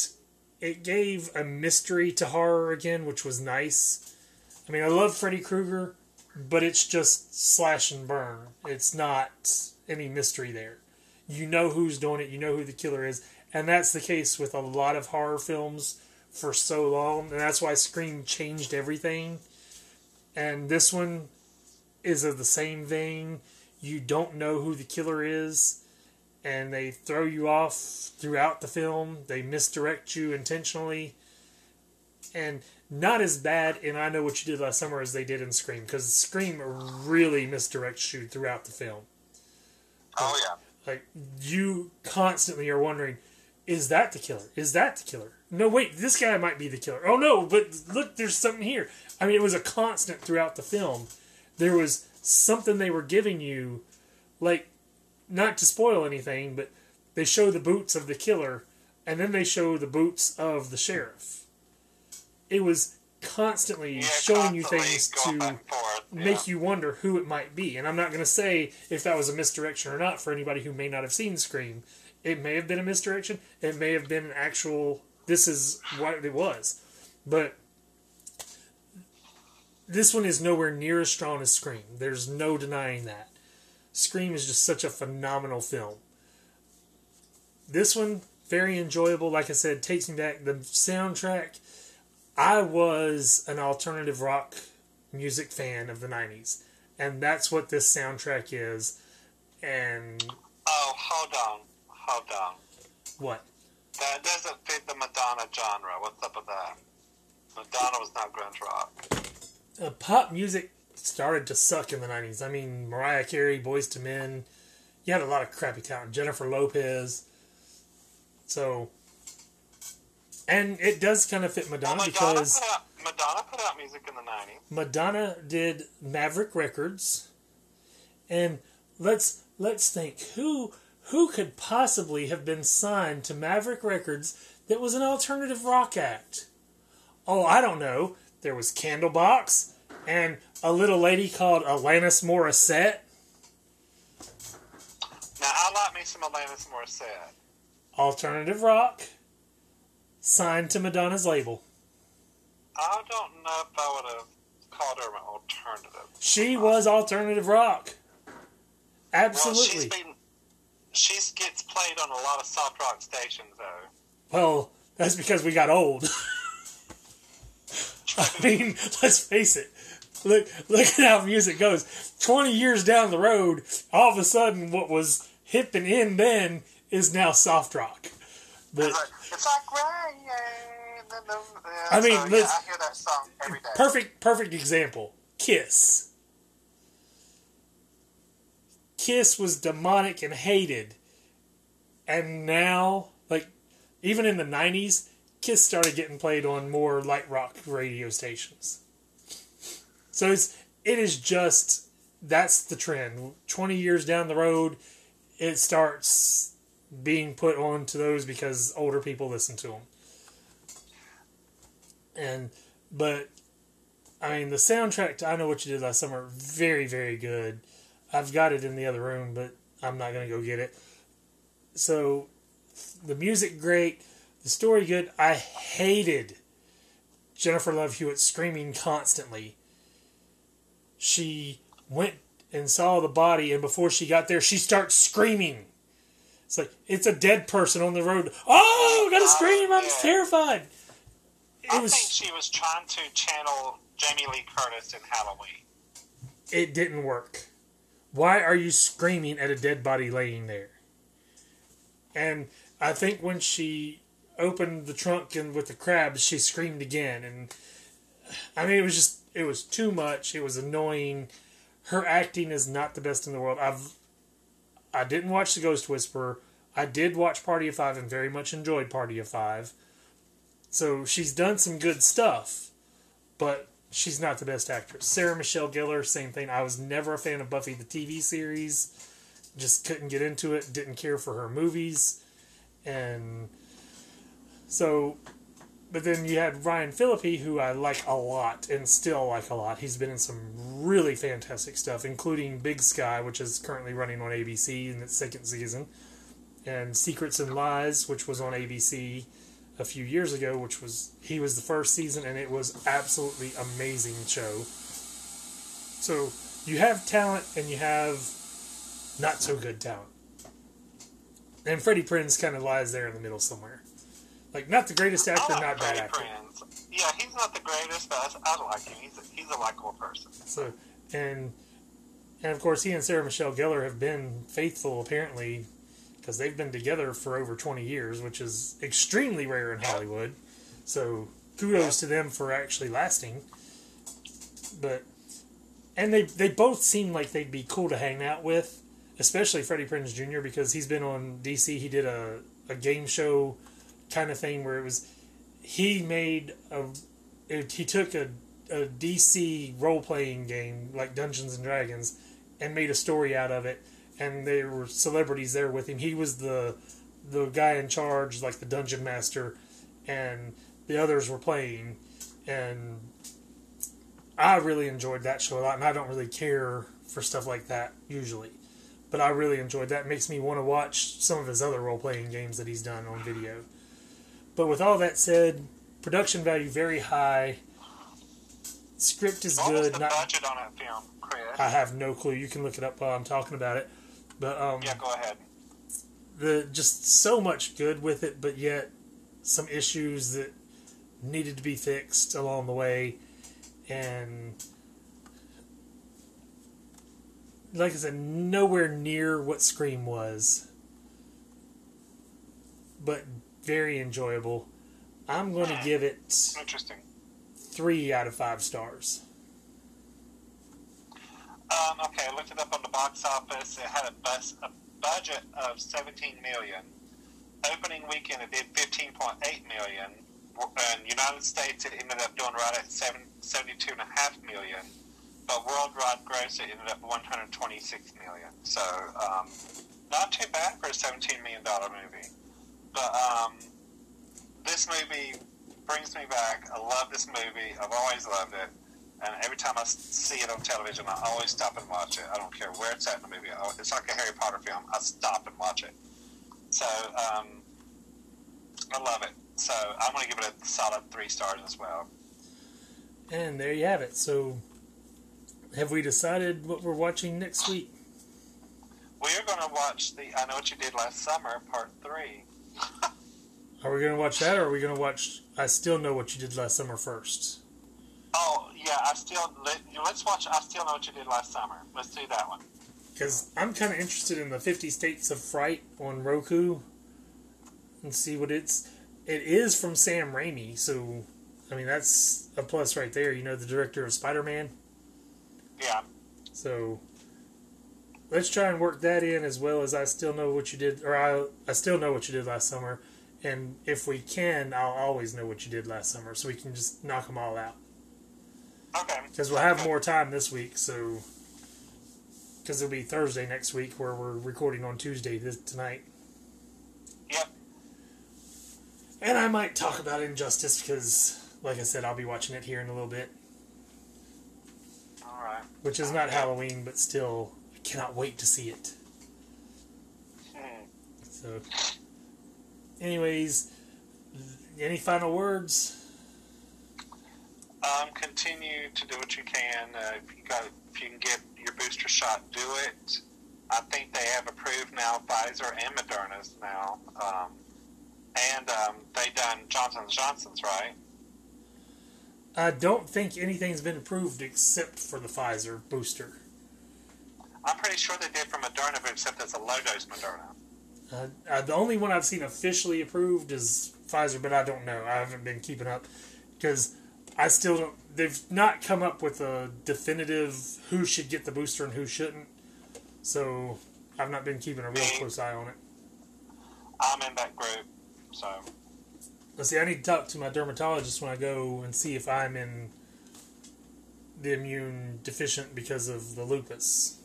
it gave a mystery to horror again, which was nice. I mean, I love Freddy Krueger, but it's just slash and burn. It's not any mystery there. You know who's doing it, you know who the killer is, and that's the case with a lot of horror films for so long, and that's why Scream changed everything. And this one is of the same vein. You don't know who the killer is, and they throw you off throughout the film. They misdirect you intentionally. And not as bad in I Know What You Did Last Summer as they did in Scream, because Scream really misdirects you throughout the film. Oh yeah. Like, you constantly are wondering, is that the killer? Is that the killer? No, wait, this guy might be the killer. Oh no, but look, there's something here. I mean, it was a constant throughout the film. There was something they were giving you, like, not to spoil anything, but they show the boots of the killer, and then they show the boots of the sheriff. It was constantly Yeah, showing you things to make yeah. you wonder who it might be. And I'm not going to say if that was a misdirection or not for anybody who may not have seen Scream. It may have been a misdirection. It may have been an actual. This is what it was, but this one is nowhere near as strong as Scream. There's no denying that. Scream is just such a phenomenal film. This one very enjoyable. Like I said, takes me back. The soundtrack. I was an alternative rock music fan of the 90s. And that's what this soundtrack is. And Oh, hold on, hold on. what? That doesn't fit the Madonna genre. What's up with that? Madonna was not grunge rock. Uh, pop music started to suck in the 90s. I mean, Mariah Carey, Boyz II Men. You had a lot of crappy talent. Jennifer Lopez. So. And it does kind of fit Well, Madonna Madonna because put out Madonna put out music in the '90s. Madonna did Maverick Records. And let's let's think who who could possibly have been signed to Maverick Records that was an alternative rock act? Oh, I don't know. There was Candlebox and a little lady called Alanis Morissette. Now I like me some Alanis Morissette. Alternative rock. Signed to Madonna's label. I don't know if I would have called her an alternative. She was alternative rock. Well, Absolutely. been she gets played on a lot of soft rock stations though. Well, that's because we got old. I mean, let's face it. Look, look at how music goes. Twenty years down the road, all of a sudden, what was hip and in then is now soft rock. But It's like, it's like yeah, um, I mean, so, yeah, I hear that song every day. perfect, perfect example. Kiss. Kiss was demonic and hated, and now, like, even in the '90s, Kiss started getting played on more light rock radio stations. So it's it is just that's the trend. Twenty years down the road, it starts being put on to those because older people listen to them. And but I mean the soundtrack to I Know What You Did Last Summer very very good. I've got it in the other room, but I'm not gonna go get it. So the music great, the story good. I hated Jennifer Love Hewitt screaming constantly. She went and saw the body, and before she got there, she starts screaming. It's like it's a dead person on the road. Oh, gotta oh, scream! I'm yeah. terrified. It I was. think she was trying to channel Jamie Lee Curtis in Halloween. It didn't work. Why are you screaming at a dead body laying there? And I think when she opened the trunk and with the crabs, she screamed again. And I mean, it was just it was too much. It was annoying. Her acting is not the best in the world. I've I didn't watch The Ghost Whisperer. I did watch Party of Five and very much enjoyed Party of Five. So she's done some good stuff, but she's not the best actress. Sarah Michelle Gellar, same thing. I was never a fan of Buffy the TV series. Just couldn't get into it. Didn't care for her movies, and so. But then you had Ryan Phillippe, who I like a lot and still like a lot. He's been in some really fantastic stuff, including Big Sky, which is currently running on ABC in its second season, and Secrets and Lies, which was on ABC a few years ago, which was he was the first season, and it was absolutely amazing show. So you have talent, and you have not so good talent, and Freddie Prinze kind of lies there in the middle somewhere. Like not the greatest actor, like not bad Freddie actor. Prinze. Yeah, he's not the greatest, but I, I like him. He's a, he's a likable person. So and and of course he and Sarah Michelle Gellar have been faithful apparently because they've been together for over 20 years, which is extremely rare in Hollywood. So kudos to them for actually lasting. But and they they both seem like they'd be cool to hang out with, especially Freddie Prinze Jr. because he's been on DC. He did a a game show kind of thing where it was he made a it, he took a a DC role playing game like Dungeons and Dragons and made a story out of it and there were celebrities there with him. He was the the guy in charge, like the dungeon master, and the others were playing and I really enjoyed that show a lot and I don't really care for stuff like that usually. But I really enjoyed that. It makes me want to watch some of his other role playing games that he's done on video. But with all that said, production value very high. Script is What was good. the Not, budget on that film, Chris? I have no clue. You can look it up while I'm talking about it. But um, yeah, go ahead. the just so much good with it, but yet some issues that needed to be fixed along the way, and like I said, nowhere near what Scream was, but very enjoyable. I'm going to give it Interesting. three out of five stars. Um, okay, I looked it up on the box office. It had a, bus, a budget of 17 million. Opening weekend, it did 15.8 million. In United States, it ended up doing right at 7, 72.5 million. But worldwide gross, it ended up 126 million. So, um, not too bad for a 17 million dollar movie. But um, this movie brings me back. I love this movie. I've always loved it. And every time I see it on television, I always stop and watch it. I don't care where it's at in the movie. It's like a Harry Potter film. I stop and watch it. So um, I love it. So I'm going to give it a solid three stars as well. And there you have it. So, have we decided what we're watching next week? We are going to watch the I Know What You Did Last Summer, Part 3. Are we going to watch that, or are we going to watch I Still Know What You Did Last Summer first? Oh, yeah, I still. Let, let's watch I Still Know What You Did Last Summer. Let's do that one. Because I'm kind of interested in the 50 States of Fright on Roku and see what it's. It is from Sam Raimi, so I mean that's a plus right there. You know, the director of Spider Man. Yeah. So let's try and work that in as well as I still know what you did, or I I still know what you did last summer, And if we can, I'll always know what you did last summer, so we can just knock them all out. Okay. Because we'll have more time this week, so because it'll be Thursday next week, where we're recording on Tuesday this, tonight. Yep. And I might talk about Injustice because, like I said, I'll be watching it here in a little bit, All right. which is not Halloween, but still, I cannot wait to see it. Hmm. So, anyways, any final words? Um, continue to do what you can. Uh, if you got, if you can get your booster shot, do it. I think they have approved now Pfizer and Moderna's now, um, and um, they done Johnson Johnson's right. I don't think anything's been approved except for the Pfizer booster. I'm pretty sure they did for Moderna, but except it's a low dose Moderna. Uh, uh, the only one I've seen officially approved is Pfizer, but I don't know. I haven't been keeping up because I still don't. They've not come up with a definitive who should get the booster and who shouldn't. So I've not been keeping a real close eye on it. I'm in that group, so Let's see. I need to talk to my dermatologist when I go and see if I'm in the immune deficient because of the lupus.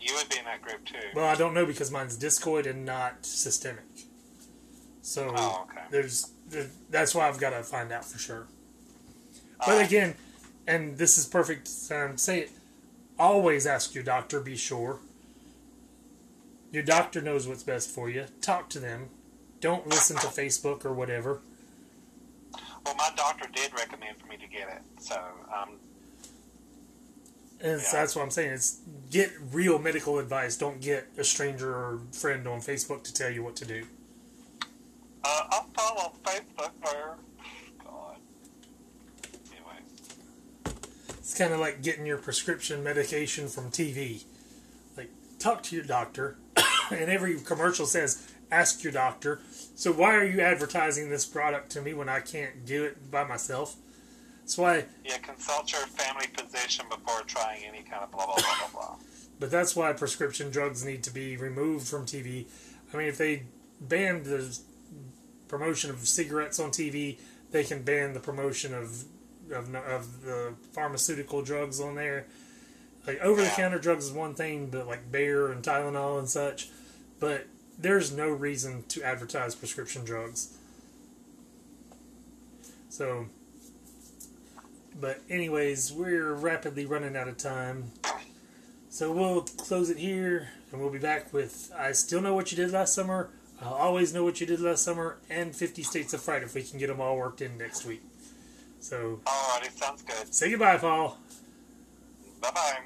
you would be in that group too. Well, I don't know because mine's discoid and not systemic. So Oh, okay. there's there, that's why I've got to find out for sure. But Uh, again, and this is perfect time to say it. Always ask your doctor. Be sure. Your doctor knows what's best for you. Talk to them. Don't listen to Facebook or whatever. well, my doctor did recommend for me to get it, so um, And Yeah. that's what I'm saying. It's get real medical advice. Don't get a stranger or friend on Facebook to tell you what to do. uh, I'll follow Facebook or God. Anyway, It's kind of like getting your prescription medication from TV. Like, talk to your doctor, and every commercial says, ask your doctor. So, why are you advertising this product to me when I can't do it by myself? That's why, yeah, consult your family physician before trying any kind of blah blah blah blah blah. but that's why prescription drugs need to be removed from TV. I mean, if they banned the promotion of cigarettes on TV, they can ban the promotion of of, of the pharmaceutical drugs on there. Like over the counter drugs is one thing, but like Bayer and Tylenol and such. But there's no reason to advertise prescription drugs. So, but anyways, we're rapidly running out of time. So we'll close it here, and we'll be back with I still know what you did last summer. I'll always know what you did last summer, and 50 States of Fright if we can get them all worked in next week. So Alrighty, sounds good. say goodbye, Paul. Bye bye.